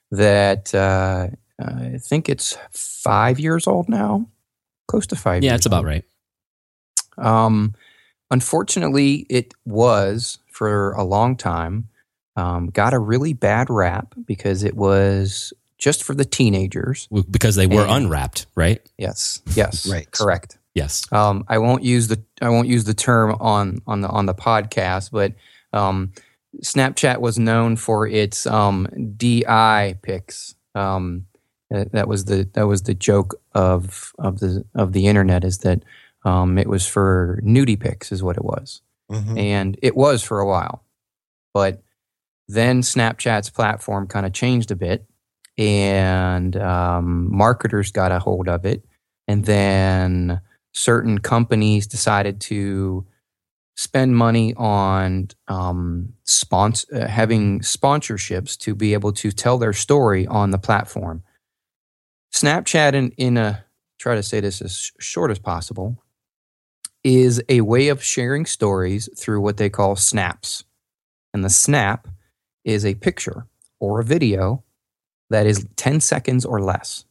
that uh, I think it's five years old now, close to five. Yeah, years it's about old. right. Um, unfortunately, it was for a long time. Um, got a really bad rap because it was just for the teenagers. Because they were And- unwrapped, right? Yes, yes, Right. correct. Yes. Um, I won't use the I won't use the term on on the on the podcast, but um, Snapchat was known for its um, DI pics. Um, that, that was the that was the joke of of the of the internet is that um, it was for nudie pics is what it was, Mhm. and it was for a while, but then Snapchat's platform kind of changed a bit, and um, marketers got a hold of it, and then certain companies decided to spend money on um, uh, having sponsorships to be able to tell their story on the platform. Snapchat, in, in a try to say this as sh- short as possible, is a way of sharing stories through what they call snaps. And the snap is a picture or a video that is 10 seconds or less.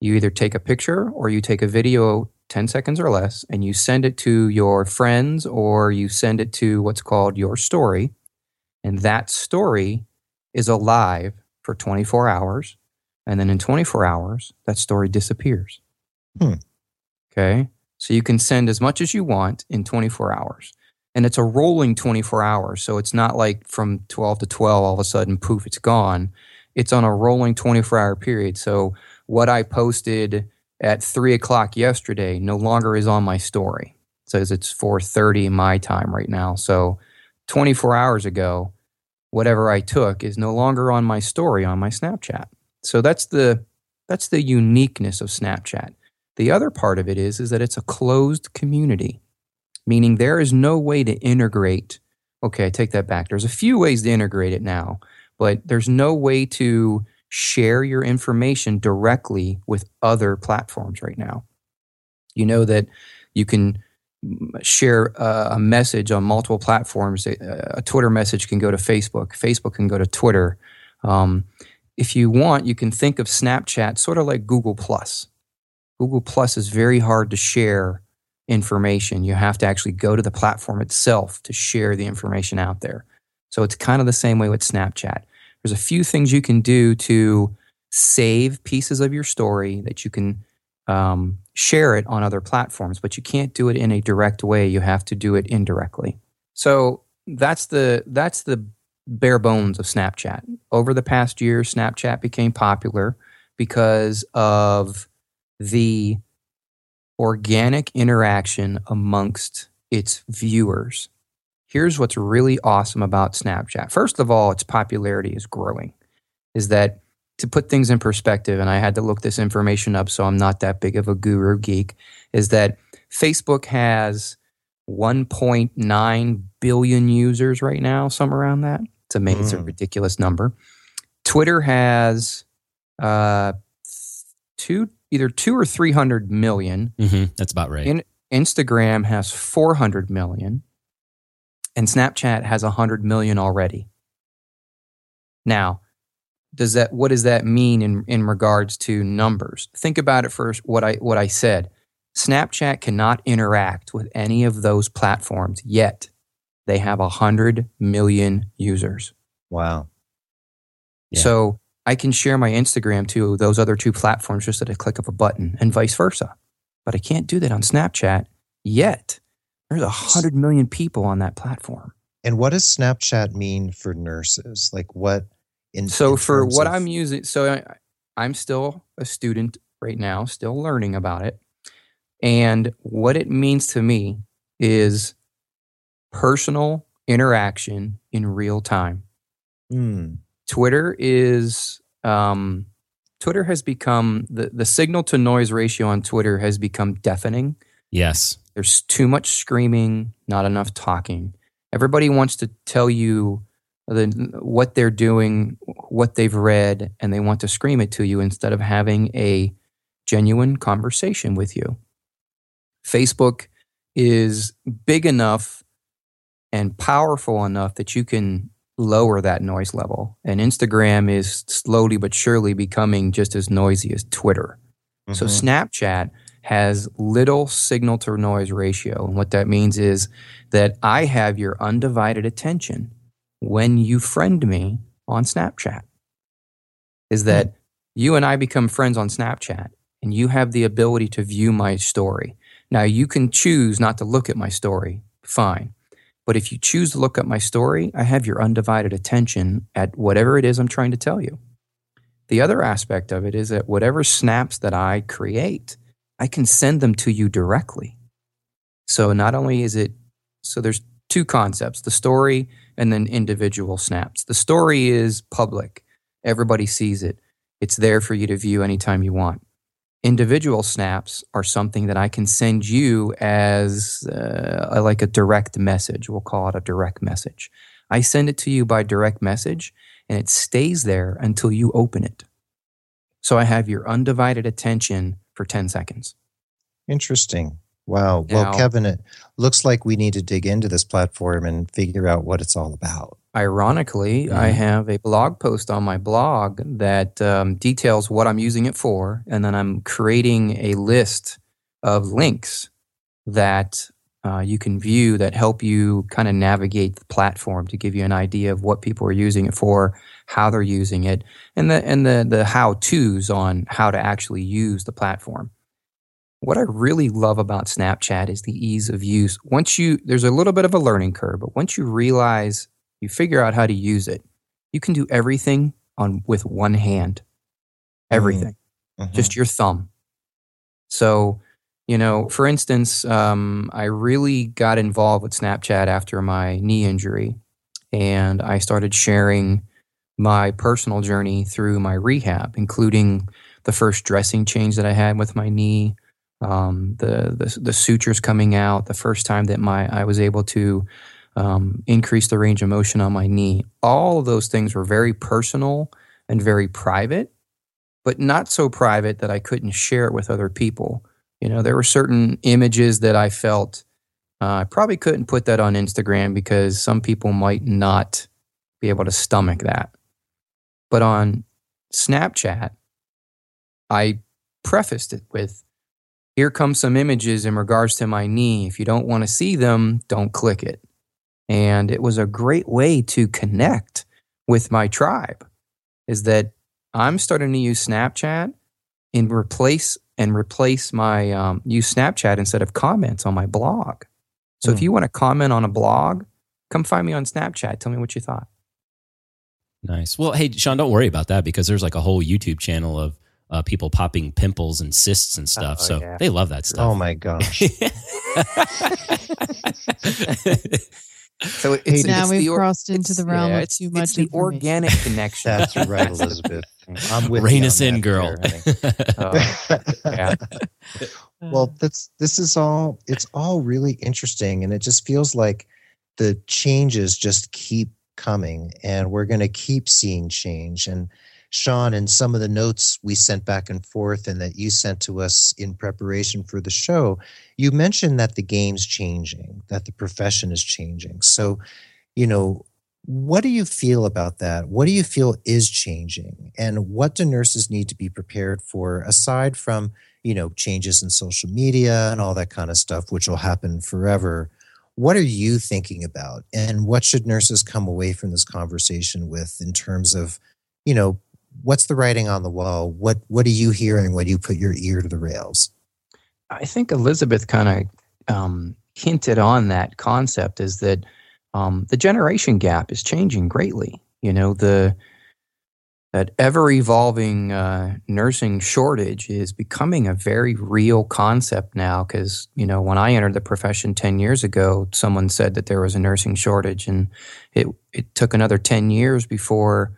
You either take a picture or you take a video 10 seconds or less and you send it to your friends or you send it to what's called your story. And that story is alive for 24 hours. And then in 24 hours, that story disappears. Hmm. Okay. So you can send as much as you want in 24 hours. And it's a rolling 24 hours. So it's not like from 12 to 12, all of a sudden, poof, it's gone. It's on a rolling 24 hour period. So what I posted at three o'clock yesterday no longer is on my story. It says it's 4:30 my time right now. So 24 hours ago, whatever I took is no longer on my story on my Snapchat. So that's the that's the uniqueness of Snapchat. The other part of it is is that it's a closed community, meaning there is no way to integrate. Okay, I take that back. There's a few ways to integrate it now, but there's no way to share your information directly with other platforms right now. You know that you can share a message on multiple platforms. A, Twitter message can go to Facebook. Facebook can go to Twitter. Um, if you want, you can think of Snapchat sort of like Google Plus. Google Plus is very hard to share information. You have to actually go to the platform itself to share the information out there. So it's kind of the same way with Snapchat. There's a few things you can do to save pieces of your story that you can um, share it on other platforms, but you can't do it in a direct way. You have to do it indirectly. So that's the that's the bare bones of Snapchat. Over the past year, Snapchat became popular because of the organic interaction amongst its viewers. Here's what's really awesome about Snapchat. First of all, its popularity is growing. Is that to put things in perspective, and I had to look this information up so I'm not that big of a guru geek, is that Facebook has 1.9 billion users right now, somewhere around that. It's amazing. Mm. It's a ridiculous number. Twitter has uh, two, either two or 300 million. Mm-hmm. That's about right. In, Instagram has 400 million, and Snapchat has 100 million already. Now, does that what does that mean in in regards to numbers? Think about it first what i what i said. Snapchat cannot interact with any of those platforms yet. They have 100 million users. Wow. Yeah. so i can share my instagram to those other two platforms just at a click of a button and vice versa. But i can't do that on snapchat yet there's a 100 million people on that platform and what does snapchat mean for nurses like what in, so in for what of- I'm using, so I, I'm still a student right now, still learning about it. And what it means to me is personal interaction in real time. Mm. Twitter is um, Twitter has become the the signal to noise ratio on Twitter has become deafening. Yes, there's too much screaming, not enough talking. Everybody wants to tell you the, what they're doing, what they've read, and they want to scream it to you instead of having a genuine conversation with you. Facebook is big enough and powerful enough that you can lower that noise level. And Instagram is slowly but surely becoming just as noisy as Twitter. Mm-hmm. So Snapchat has little signal to noise ratio. And what that means is that I have your undivided attention when you friend me on Snapchat is hmm. that you and I become friends on Snapchat and you have the ability to view my story. Now, you can choose not to look at my story, fine. But if you choose to look at my story, I have your undivided attention at whatever it is I'm trying to tell you. The other aspect of it is that whatever snaps that I create, I can send them to you directly. So not only is it, so there's two concepts the story and then individual snaps. The story is public, everybody sees it, it's there for you to view anytime you want. Individual snaps are something that I can send you as uh, like a direct message. We'll call it a direct message. I send it to you by direct message and it stays there until you open it. So I have your undivided attention for 10 seconds. Interesting. Wow. Now, well, Kevin, it looks like we need to dig into this platform and figure out what it's all about. Ironically, mm-hmm. I have a blog post on my blog that um, details what I'm using it for. And then I'm creating a list of links that uh, you can view that help you kind of navigate the platform to give you an idea of what people are using it for, how they're using it, and the and the the how tos on how to actually use the platform. What I really love about Snapchat is the ease of use. Once you, there's a little bit of a learning curve, but once you realize, you figure out how to use it, you can do everything on with one hand. Everything. Mm-hmm. Just your thumb. So, you know, for instance, um, I really got involved with Snapchat after my knee injury, and I started sharing my personal journey through my rehab, including the first dressing change that I had with my knee, um, the, the, the sutures coming out, the first time that my I was able to um, increase the range of motion on my knee. All of those things were very personal and very private, but not so private that I couldn't share it with other people. You know, there were certain images that I felt Uh, I probably couldn't put that on Instagram because some people might not be able to stomach that. But on Snapchat, I prefaced it with here come some images in regards to my knee. If you don't want to see them, don't click it. And it was a great way to connect with my tribe. Is that I'm starting to use Snapchat and replace and replace my um, use Snapchat instead of comments on my blog. So mm. if hmm. you want to comment on a blog, come find me on Snapchat. Tell me what you thought. Nice. Well, hey, Sean, don't worry about that because there's like a whole YouTube channel of uh, people popping pimples and cysts and stuff. Oh, so yeah. they love that stuff. Oh my gosh. so it's, now it's we've or, crossed into the realm yeah, of too much. It's the organic connection. That's right, Elizabeth. I'm with Rein us in, girl. oh, yeah. Well, that's this is all. It's all really interesting, and it just feels like the changes just keep coming, and we're going to keep seeing change. And Sean, and some of the notes we sent back and forth and that you sent to us in preparation for the show, you mentioned that the game's changing, that the profession is changing. So, you know, what do you feel about that? What do you feel is changing? And what do nurses need to be prepared for aside from, you know, changes in social media and all that kind of stuff, which will happen forever? What are you thinking about? And what should nurses come away from this conversation with in terms of, you know, what's the writing on the wall? What what are you hearing when you put your ear to the rails? I think Elizabeth kind of um, hinted on that concept is that um, the generation gap is changing greatly. You know the that ever evolving uh, nursing shortage is becoming a very real concept now because you know when i entered the profession 10 years ago someone said that there was a nursing shortage and it, it took another 10 years before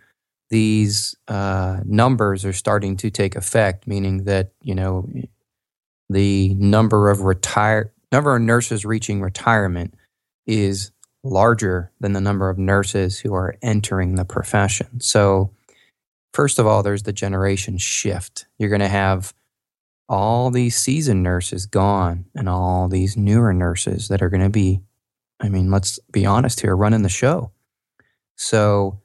these uh, numbers are starting to take effect, meaning that you know the number of retire number of nurses reaching retirement is larger than the number of nurses who are entering the profession. So, first of all, there's the generation shift. You're going to have all these seasoned nurses gone and all these newer nurses that are going to be, I mean, let's be honest here, running the show. So,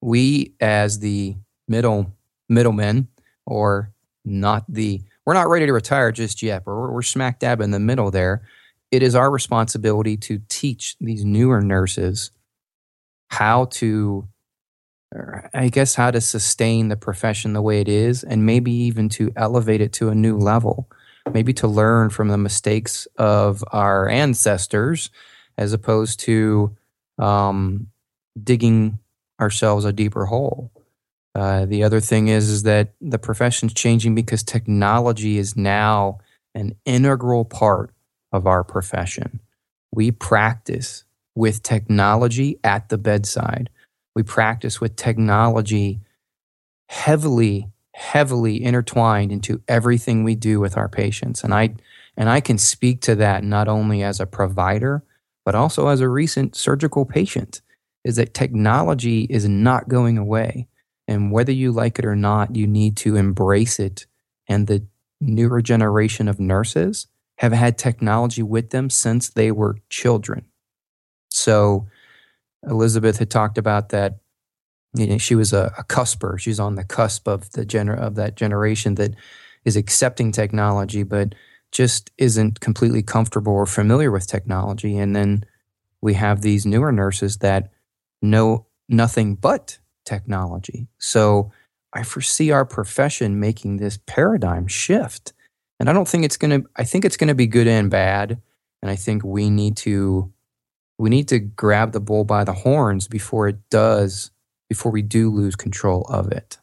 we as the middle middlemen or not the we're not ready to retire just yet but we're, we're smack dab in the middle there it is our responsibility to teach these newer nurses how to i guess how to sustain the profession the way it is and maybe even to elevate it to a new level maybe to learn from the mistakes of our ancestors as opposed to um, digging ourselves a deeper hole. Uh, the other thing is is that the profession's changing because technology is now an integral part of our profession. We practice with technology at the bedside. We practice with technology heavily, heavily intertwined into everything we do with our patients. And I and I can speak to that not only as a provider, but also as a recent surgical patient is that technology is not going away. And whether you like it or not, you need to embrace it. And the newer generation of nurses have had technology with them since they were children. So Elizabeth had talked about that. You know, she was a, a cusper. She's on the cusp of the gener- of that generation that is accepting technology, but just isn't completely comfortable or familiar with technology. And then we have these newer nurses that know nothing but technology. So I foresee our profession making this paradigm shift. And I don't think it's going to I think it's going to be good and bad, and I think we need to we need to grab the bull by the horns before it does before we do lose control of it.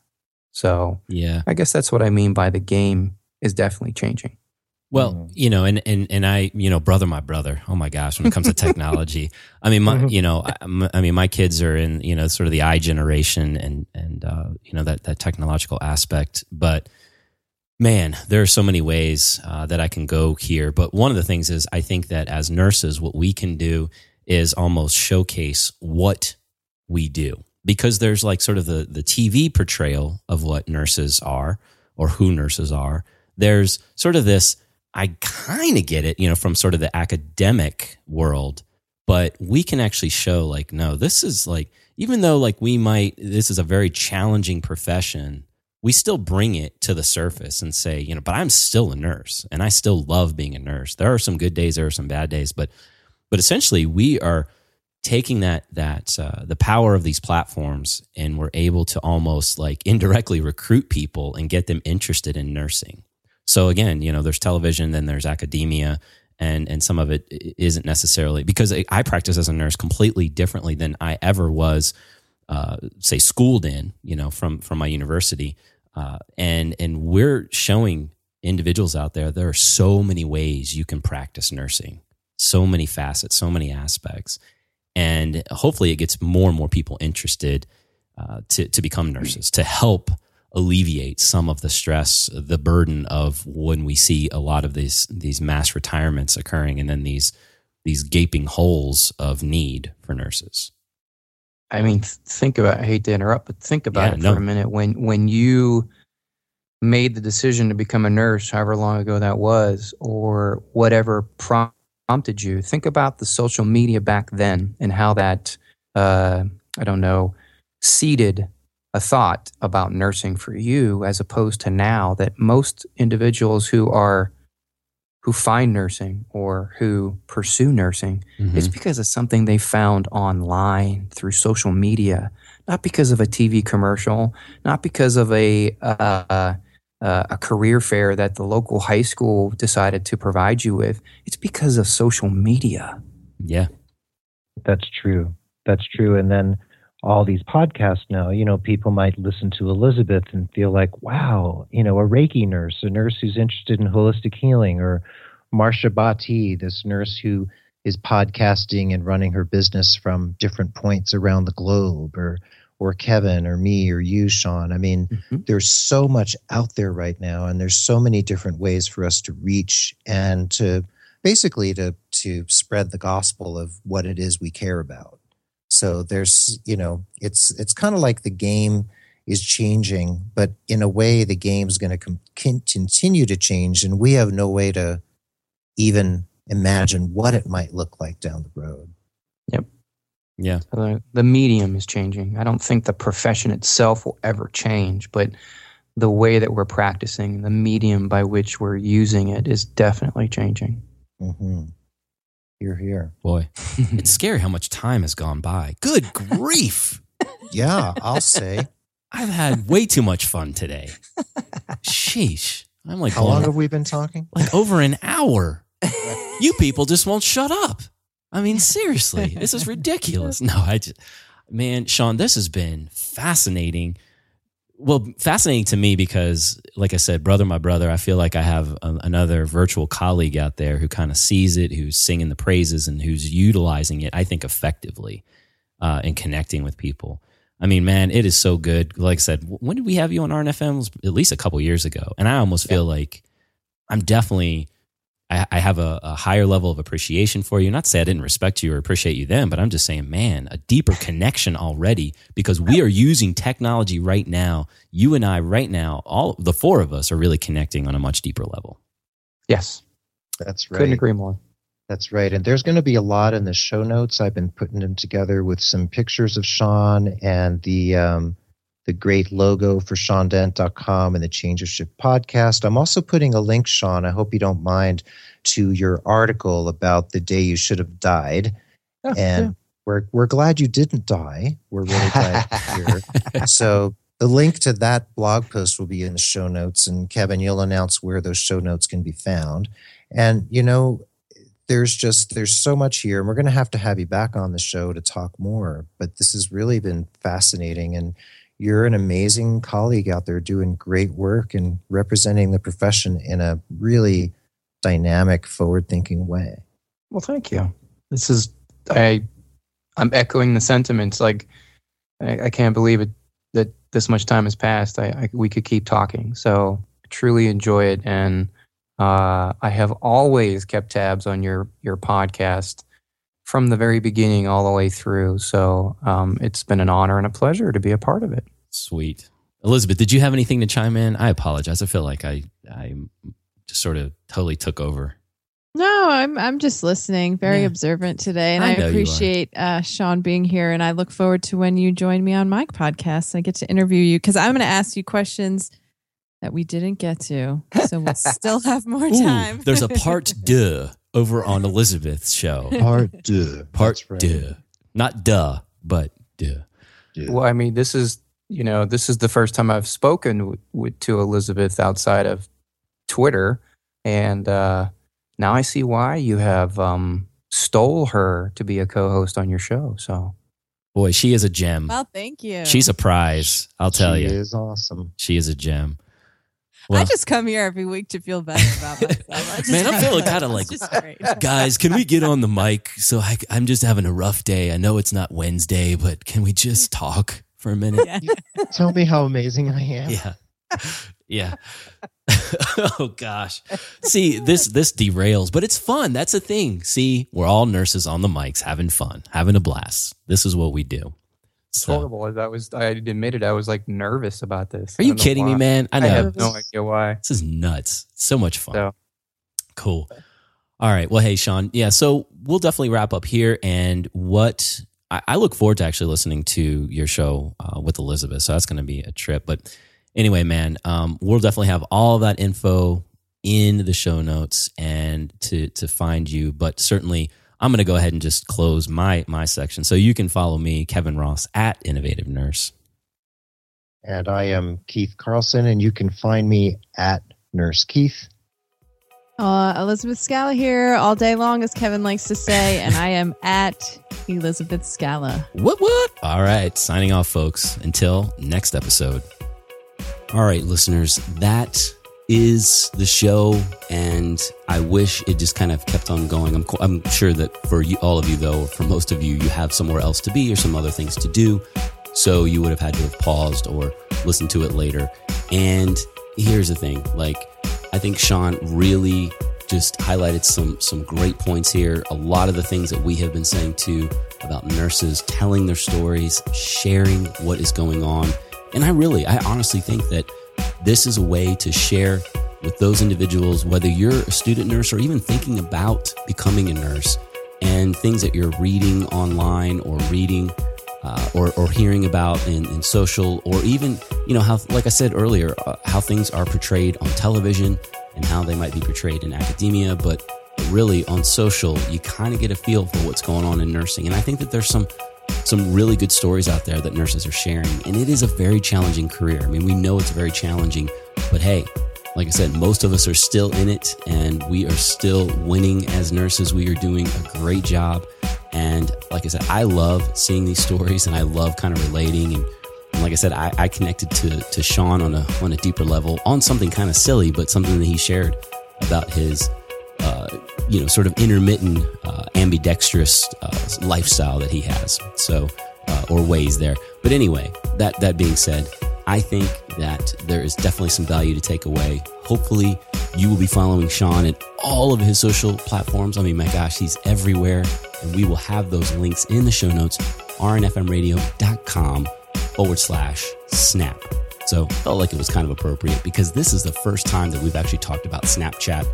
So, yeah. I guess that's what I mean by the game is definitely changing. Well, mm-hmm. you know, and, and, and I, you know, brother, my brother, oh my gosh, when it comes to technology, I mean, my, mm-hmm. you know, I, I, mean, my kids are in, you know, sort of the I generation and, and, uh, you know, that, that technological aspect, but man, there are so many ways uh, that I can go here. But one of the things is I think that as nurses, what we can do is almost showcase what we do because there's like sort of the, the TV portrayal of what nurses are or who nurses are. There's sort of this, I kind of get it, you know, from sort of the academic world, but we can actually show like, no, this is like, even though like we might, this is a very challenging profession, we still bring it to the surface and say, you know, but I'm still a nurse and I still love being a nurse. There are some good days, there are some bad days, but, but essentially we are taking that that uh, the power of these platforms and we're able to almost like indirectly recruit people and get them interested in nursing. So again you know there's television then there's academia and and some of it isn't necessarily because i practice as a nurse completely differently than i ever was uh, say schooled in you know from from my university. Uh, and and we're showing individuals out there there are so many ways you can practice nursing so many facets so many aspects and hopefully it gets more and more people interested uh, to to become nurses to help alleviate some of the stress, the burden of when we see a lot of these these mass retirements occurring, and then these these gaping holes of need for nurses. I mean, think about. I hate to interrupt, but think about yeah, it no. for a minute. When when you made the decision to become a nurse, however long ago that was, or whatever prom- prompted you. Think about the social media back then and how that, uh, I don't know, seeded a thought about nursing for you as opposed to now that most individuals who are who find nursing or who pursue nursing mm-hmm. it's because of something they found online through social media not because of a tv commercial not because of a uh, uh, a career fair that the local high school decided to provide you with. It's because of social media. Yeah. That's true. That's true. And then all these podcasts now, you know, people might listen to Elizabeth and feel like, wow, you know, a Reiki nurse, a nurse who's interested in holistic healing, or Marsha Bati, this nurse who is podcasting and running her business from different points around the globe, or or Kevin or me or you, Sean. I mean, mm-hmm. there's so much out there right now, and there's so many different ways for us to reach and to basically to to spread the gospel of what it is we care about. So there's, you know, it's it's kind of like the game is changing, but in a way, the game is going to com- continue to change, and we have no way to even imagine what it might look like down the road. Yep. Yeah. The, the medium is changing. I don't think the profession itself will ever change, but the way that we're practicing, the medium by which we're using it is definitely changing. Mm-hmm. Here, here. Boy, it's scary how much time has gone by. Good grief. yeah, I'll say. I've had way too much fun today. Sheesh. I'm like, how long have we been talking? Like over an hour. you people just won't shut up. I mean, seriously, this is ridiculous. No, I just, man, Sean, this has been fascinating. Well, fascinating to me because, like I said, brother, my brother, I feel like I have a, another virtual colleague out there who kind of sees it, who's singing the praises, and who's utilizing it, I think, effectively uh, and connecting with people. I mean, man, it is so good. Like I said, when did we have you on RNFM? At least a couple years ago. And I almost feel like I'm definitely I, I have a, a, higher level of appreciation for you. Not to say I didn't respect you or appreciate you then, but I'm just saying, man, a deeper connection already because we are using technology right now. You and I, right now, all the four of us are really connecting on a much deeper level. Yes, that's right. Couldn't agree more. That's right. And there's going to be a lot in the show notes. I've been putting them together with some pictures of Sean and the um, the great logo for SeanDent.com and the Change of Shift podcast. I'm also putting a link, Sean, I hope you don't mind, to your article about the day you should have died. Oh, and yeah. we're, we're glad you didn't die. We're really glad you're here. So the link to that blog post will be in the show notes. And Kevin, you'll announce where those show notes can be found. And, you know, there's just there's so much here and we're going to have to have you back on the show to talk more but this has really been fascinating and you're an amazing colleague out there doing great work and representing the profession in a really dynamic, forward thinking way. Well, thank you. This is, I, I'm echoing the sentiments. Like, I, I can't believe it that this much time has passed. I, I we could keep talking. So, truly enjoy it. And, uh, I have always kept tabs on your, your podcast from the very beginning all the way through. So um, it's been an honor and a pleasure to be a part of it. Sweet. Elizabeth, did you have anything to chime in? I apologize. I feel like I, I just sort of totally took over. No, I'm I'm just listening, very Yeah. observant today, and I I, know you are. appreciate uh, Sean being here. And I look forward to when you join me on my podcast. I get to interview you because I'm going to ask you questions that we didn't get to, so we'll still have more Ooh, time. there's a part deux over on Elizabeth's show. Part deux. Part That's right. deux. Not duh, but deux. Deux. Well, I mean, this is you know this is the first time I've spoken w- with, to Elizabeth outside of Twitter, and uh, now I see why you have um, stole her to be a co-host on your show. So Boy, she is a gem. well, thank you. She's a prize. I'll tell she you. She is awesome. She is a gem. I just come here every week to feel better about myself. Just- Man, I'm feeling kinda like- It's just great. guys, can we get on the mic? So I, I'm just having a rough day. I know it's not Wednesday, but can we just talk for a minute? Yeah. Tell me how amazing I am. Yeah. Yeah. oh gosh. See, this this derails, but it's fun. That's the thing. See, we're all nurses on the mics having fun, having a blast. This is what we do. So, horrible. I was, I admitted I was like nervous about this. are you kidding me, man? I I have no idea why. This is nuts. So much fun. So- Cool. All right. Well, hey, Sean. Yeah. So we'll definitely wrap up here. And what I, I look forward to actually listening to your show uh, with Elizabeth. So that's going to be a trip. But anyway, man, um, we'll definitely have all of that info in the show notes and to to find you. But certainly, I'm going to go ahead and just close my my section. So you can follow me, Kevin Ross, at Innovative Nurse. And I am Keith Carlson, and you can find me at Nurse Keith. Uh, Elizabeth Scala here all day long, as Kevin likes to say, and I am at Elizabeth Scala. What, what? All right. Signing off, folks. Until next episode. All right, listeners, that is the show. And I wish it just kind of kept on going. I'm, I'm sure that for you, all of you, though, or for most of you, you have somewhere else to be or some other things to do. So you would have had to have paused or listened to it later. And here's the thing like, I think Sean really just highlighted some some great points here. A lot of the things that we have been saying too about nurses telling their stories, sharing what is going on. And I really, I honestly think that this is a way to share with those individuals, whether you're a student nurse or even thinking about becoming a nurse, and things that you're reading online or reading uh, or, or hearing about in, in social, or even, you know, how, like I said earlier, uh, how things are portrayed on television and how they might be portrayed in academia, but really on social, you kind of get a feel for what's going on in nursing. And I think that there's some some really good stories out there that nurses are sharing, and it is a very challenging career. I mean, we know it's very challenging, but hey, like I said, most of us are still in it, and we are still winning as nurses. We are doing a great job. And like I said, I love seeing these stories and I love kind of relating. And, and like I said, I, I connected to, to Sean on a, on a deeper level on something kind of silly, but something that he shared about his, uh, you know, sort of intermittent, uh, ambidextrous uh, lifestyle that he has. So, uh, or ways there. But anyway, that, that being said, I think that there is definitely some value to take away. Hopefully, you will be following Sean at all of his social platforms. I mean, my gosh, he's everywhere. And we will have those links in the show notes, rnfmradio.com forward slash snap. So felt like it was kind of appropriate because this is the first time that we've actually talked about Snapchat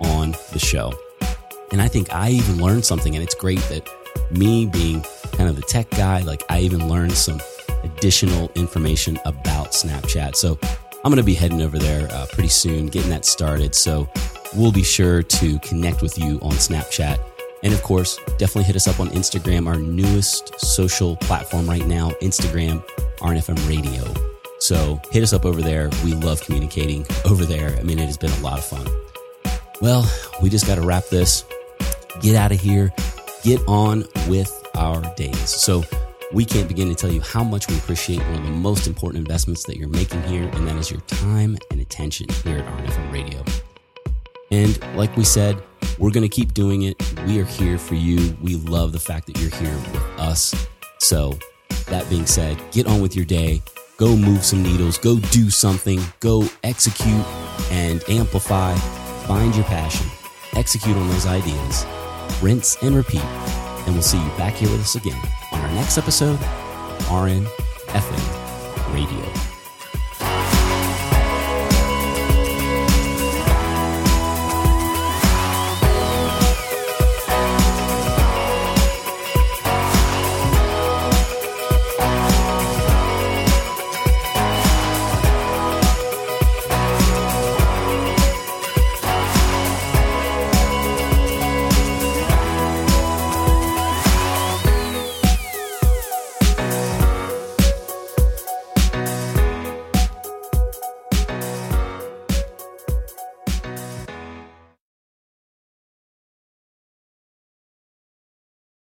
on the show. And I think I even learned something, and it's great that me being kind of the tech guy, like I even learned some additional information about Snapchat. So I'm going to be heading over there uh, pretty soon, getting that started. So we'll be sure to connect with you on Snapchat. And of course, definitely hit us up on Instagram, our newest social platform right now, Instagram, RNFM Radio. So hit us up over there. We love communicating over there. I mean, it has been a lot of fun. Well, we just got to wrap this, get out of here, get on with our days. So we can't begin to tell you how much we appreciate one of the most important investments that you're making here, and that is your time and attention here at RNFM Radio. And like we said, we're going to keep doing it. We are here for you. We love the fact that you're here with us. So, that being said, get on with your day. Go move some needles. Go do something. Go execute and amplify. Find your passion. Execute on those ideas. Rinse and repeat. And we'll see you back here with us again on our next episode RN FM Radio.